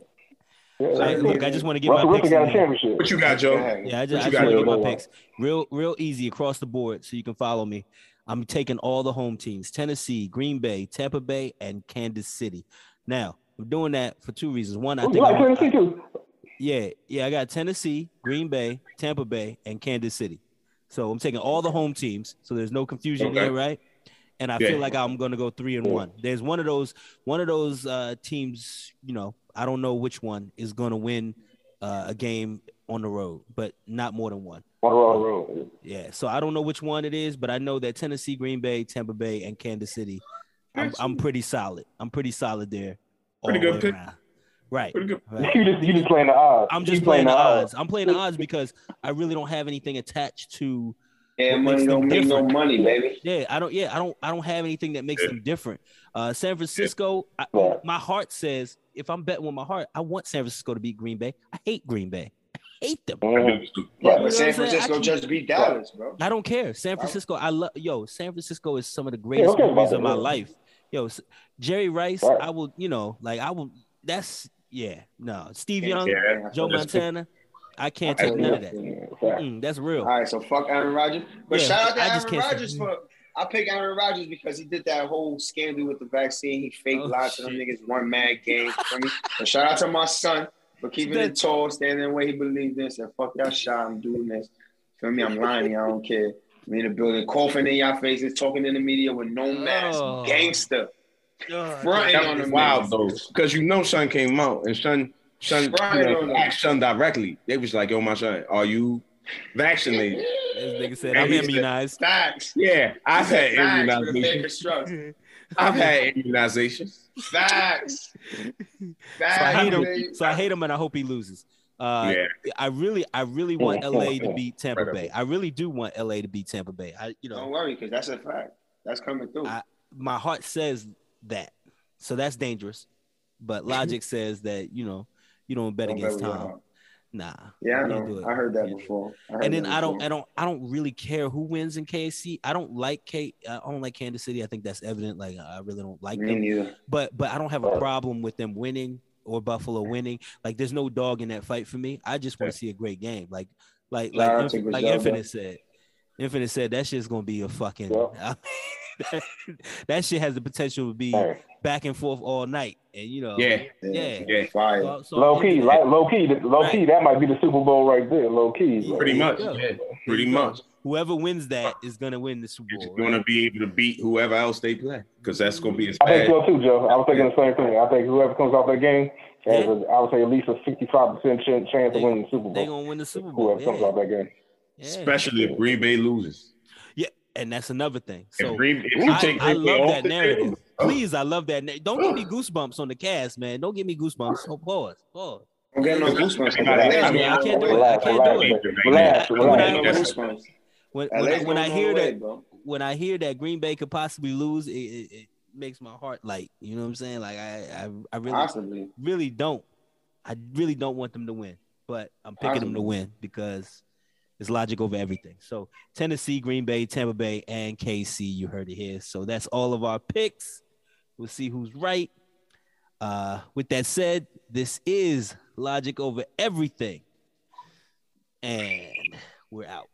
[SPEAKER 4] Yeah,
[SPEAKER 1] Hey,
[SPEAKER 4] that's
[SPEAKER 1] look. I just want to get
[SPEAKER 4] Russell
[SPEAKER 1] my picks.
[SPEAKER 4] got a championship.
[SPEAKER 2] What you got, Joe?
[SPEAKER 1] Yeah, I just, I
[SPEAKER 2] you
[SPEAKER 1] just
[SPEAKER 2] got,
[SPEAKER 1] want to
[SPEAKER 2] Joe?
[SPEAKER 1] get my picks real, real easy across the board, so you can follow me. I'm taking all the home teams: Tennessee, Green Bay, Tampa Bay, and Kansas City. Now, I'm doing that for two reasons. One, I
[SPEAKER 4] You
[SPEAKER 1] think,
[SPEAKER 4] like
[SPEAKER 1] I
[SPEAKER 4] Tennessee too?
[SPEAKER 1] yeah, yeah, I got Tennessee, Green Bay, Tampa Bay, and Kansas City. So I'm taking all the home teams, so there's no confusion
[SPEAKER 2] Okay.
[SPEAKER 1] here, right? And I
[SPEAKER 2] Yeah.
[SPEAKER 1] feel like I'm going to go three and one. There's one of those, one of those uh, teams. You know, I don't know which one is going to win uh, a game on the road, but not more than one.
[SPEAKER 4] On the road, road.
[SPEAKER 1] Yeah, so I don't know which one it is, but I know that Tennessee, Green Bay, Tampa Bay, and Kansas City. I'm, I'm pretty solid. I'm pretty solid there.
[SPEAKER 2] Pretty
[SPEAKER 1] all
[SPEAKER 2] good pick.
[SPEAKER 1] around. Right. Right.
[SPEAKER 4] You just you just playing the odds.
[SPEAKER 1] I'm just playing the odds. I'm playing the odds because I really don't have anything attached to.
[SPEAKER 3] Yeah, money don't make no money, baby.
[SPEAKER 1] Yeah, I don't. Yeah, I don't. I don't have anything that makes
[SPEAKER 2] Yeah.
[SPEAKER 1] them different. Uh, San Francisco. I, my heart says if I'm betting with my heart, I want San Francisco to beat Green Bay. I hate Green Bay. I hate them.
[SPEAKER 2] I.
[SPEAKER 3] Yeah,
[SPEAKER 1] know
[SPEAKER 3] but San
[SPEAKER 1] what I'm saying?
[SPEAKER 3] Francisco
[SPEAKER 1] I
[SPEAKER 3] just beat Dallas, bro.
[SPEAKER 1] I don't care. San Francisco. I love. Yo, San Francisco is some of the greatest
[SPEAKER 4] cares about
[SPEAKER 1] movies of my
[SPEAKER 4] yeah.
[SPEAKER 1] life. Yo, Jerry Rice.
[SPEAKER 4] Right.
[SPEAKER 1] I will. You know, like I will. That's yeah. No, Steve
[SPEAKER 3] Yeah,
[SPEAKER 1] Young,
[SPEAKER 2] Yeah.
[SPEAKER 1] Joe
[SPEAKER 2] that's-
[SPEAKER 1] Montana. I can't
[SPEAKER 2] I
[SPEAKER 1] take none of that.
[SPEAKER 4] Yeah, fact.
[SPEAKER 1] Mm, that's real.
[SPEAKER 3] All right, so fuck Aaron Rodgers. But
[SPEAKER 1] Yeah,
[SPEAKER 3] shout out to
[SPEAKER 1] I just
[SPEAKER 3] Aaron
[SPEAKER 1] can't say-
[SPEAKER 3] Rodgers for I pick Aaron Rodgers because he did that whole scandal with the vaccine. He faked
[SPEAKER 1] Oh,
[SPEAKER 3] lied to them niggas, one mad game. For me. So shout out to my son for keeping
[SPEAKER 1] That-
[SPEAKER 3] it tall, standing the way he believed in. Said, fuck that shot, I'm doing this. Feel me? I'm lying, I don't care. I'm in the building, coughing in y'all faces, talking in the media with no mask.
[SPEAKER 1] Oh.
[SPEAKER 3] Gangster.
[SPEAKER 1] Ugh,
[SPEAKER 3] Fronting
[SPEAKER 2] That
[SPEAKER 3] on
[SPEAKER 2] was
[SPEAKER 3] them
[SPEAKER 2] wild
[SPEAKER 3] niggas.
[SPEAKER 2] though, because you know Sean came out and Sean Sean
[SPEAKER 3] Right
[SPEAKER 2] you know,
[SPEAKER 3] on
[SPEAKER 2] asked Sean directly. They was like, "Yo, my son, are you vaccinated?"
[SPEAKER 1] This nigga said
[SPEAKER 2] And
[SPEAKER 1] I'm
[SPEAKER 2] he said-
[SPEAKER 1] immunized.
[SPEAKER 3] Facts.
[SPEAKER 2] yeah, I've had
[SPEAKER 3] Facts with a big
[SPEAKER 2] immunization. I've had immunization.
[SPEAKER 3] Facts. Facts.
[SPEAKER 1] So I hate him. So I hate him, and I hope he loses. Uh,
[SPEAKER 2] yeah,
[SPEAKER 1] I really, I really want LA to beat Tampa Bay.
[SPEAKER 2] Incredible.
[SPEAKER 1] I really do want LA to beat Tampa Bay. I, you know, Don't
[SPEAKER 3] worry, because that's a fact. That's coming through.
[SPEAKER 1] I- my heart says that, so that's dangerous. But logic says that you know, you don't bet
[SPEAKER 3] Don't
[SPEAKER 1] against
[SPEAKER 3] bet with
[SPEAKER 1] Tom.
[SPEAKER 3] heart.
[SPEAKER 1] Nah.
[SPEAKER 3] Yeah, I
[SPEAKER 1] you can't
[SPEAKER 3] know.
[SPEAKER 1] do it.
[SPEAKER 3] I heard that
[SPEAKER 1] Yeah.
[SPEAKER 3] before. Heard
[SPEAKER 1] And then I don't,
[SPEAKER 3] before.
[SPEAKER 1] I don't, I don't really care who wins in KC. I don't like K. I don't like Kansas City. I think that's evident. Like I really don't like
[SPEAKER 3] Me
[SPEAKER 1] them.
[SPEAKER 3] neither.
[SPEAKER 1] But but I don't have a problem with them winning or Buffalo winning. Like there's no dog in that fight for me. I just want to see a great game. Like like
[SPEAKER 3] Shout
[SPEAKER 1] like
[SPEAKER 3] to
[SPEAKER 1] Inf- like Infinite said. Infinite said that shit's gonna be a fucking.
[SPEAKER 4] Yeah.
[SPEAKER 1] that, that shit has the potential to be
[SPEAKER 4] Hey,
[SPEAKER 1] back and forth all night, and you know.
[SPEAKER 5] Yeah.
[SPEAKER 1] Yeah.
[SPEAKER 5] Yeah.
[SPEAKER 3] Fire.
[SPEAKER 1] So- so
[SPEAKER 4] low key, like low key, low
[SPEAKER 1] Right.
[SPEAKER 4] key. That might be the Super Bowl right there. Low key.
[SPEAKER 5] Pretty much.
[SPEAKER 1] you.
[SPEAKER 5] Yeah. Pretty much.
[SPEAKER 1] Whoever wins that is gonna win the Super Bowl.
[SPEAKER 5] You're
[SPEAKER 1] Bowl.
[SPEAKER 5] going to
[SPEAKER 1] right?
[SPEAKER 5] be able to beat whoever else they play because that's going to be as
[SPEAKER 4] I think so too, Joe. I was thinking the same thing. I think whoever comes off that game has,
[SPEAKER 1] Yeah.
[SPEAKER 4] a, I would say, at least a sixty-five percent chance
[SPEAKER 1] They-
[SPEAKER 4] of winning the Super Bowl.
[SPEAKER 1] They're gonna win the Super Bowl.
[SPEAKER 4] Whoever comes
[SPEAKER 1] Yeah.
[SPEAKER 4] off that game.
[SPEAKER 1] Yeah.
[SPEAKER 5] Especially if Green Bay loses.
[SPEAKER 1] Yeah, and that's another thing. So
[SPEAKER 5] if Green, if you
[SPEAKER 1] I,
[SPEAKER 5] take
[SPEAKER 1] I
[SPEAKER 5] Green
[SPEAKER 1] love that narrative.
[SPEAKER 5] table,
[SPEAKER 1] Please, I love that. Na- Don't give me goosebumps on the cast, man. Don't give me goosebumps. Oh, pause, pause.
[SPEAKER 3] I'm getting no goosebumps.
[SPEAKER 5] I
[SPEAKER 1] I, mean, I can't do it. I can't do it.
[SPEAKER 4] baby. Relax,
[SPEAKER 1] When
[SPEAKER 4] relax.
[SPEAKER 1] I-
[SPEAKER 3] no
[SPEAKER 5] That's-
[SPEAKER 3] goosebumps.
[SPEAKER 1] When, when, I- when I hear
[SPEAKER 3] way,
[SPEAKER 1] that,
[SPEAKER 3] bro.
[SPEAKER 1] when I hear that Green Bay could possibly lose, it, it, it makes my heart light. You know what I'm saying? Like I, I, I really,
[SPEAKER 3] Possibly.
[SPEAKER 1] really don't. I really don't want them to win, but I'm picking them to win because it's logic over everything. So Tennessee, Green Bay, Tampa Bay, and KC. You heard it here. So that's all of our picks. We'll see who's right. Uh, with that said, this is logic over everything, and we're out.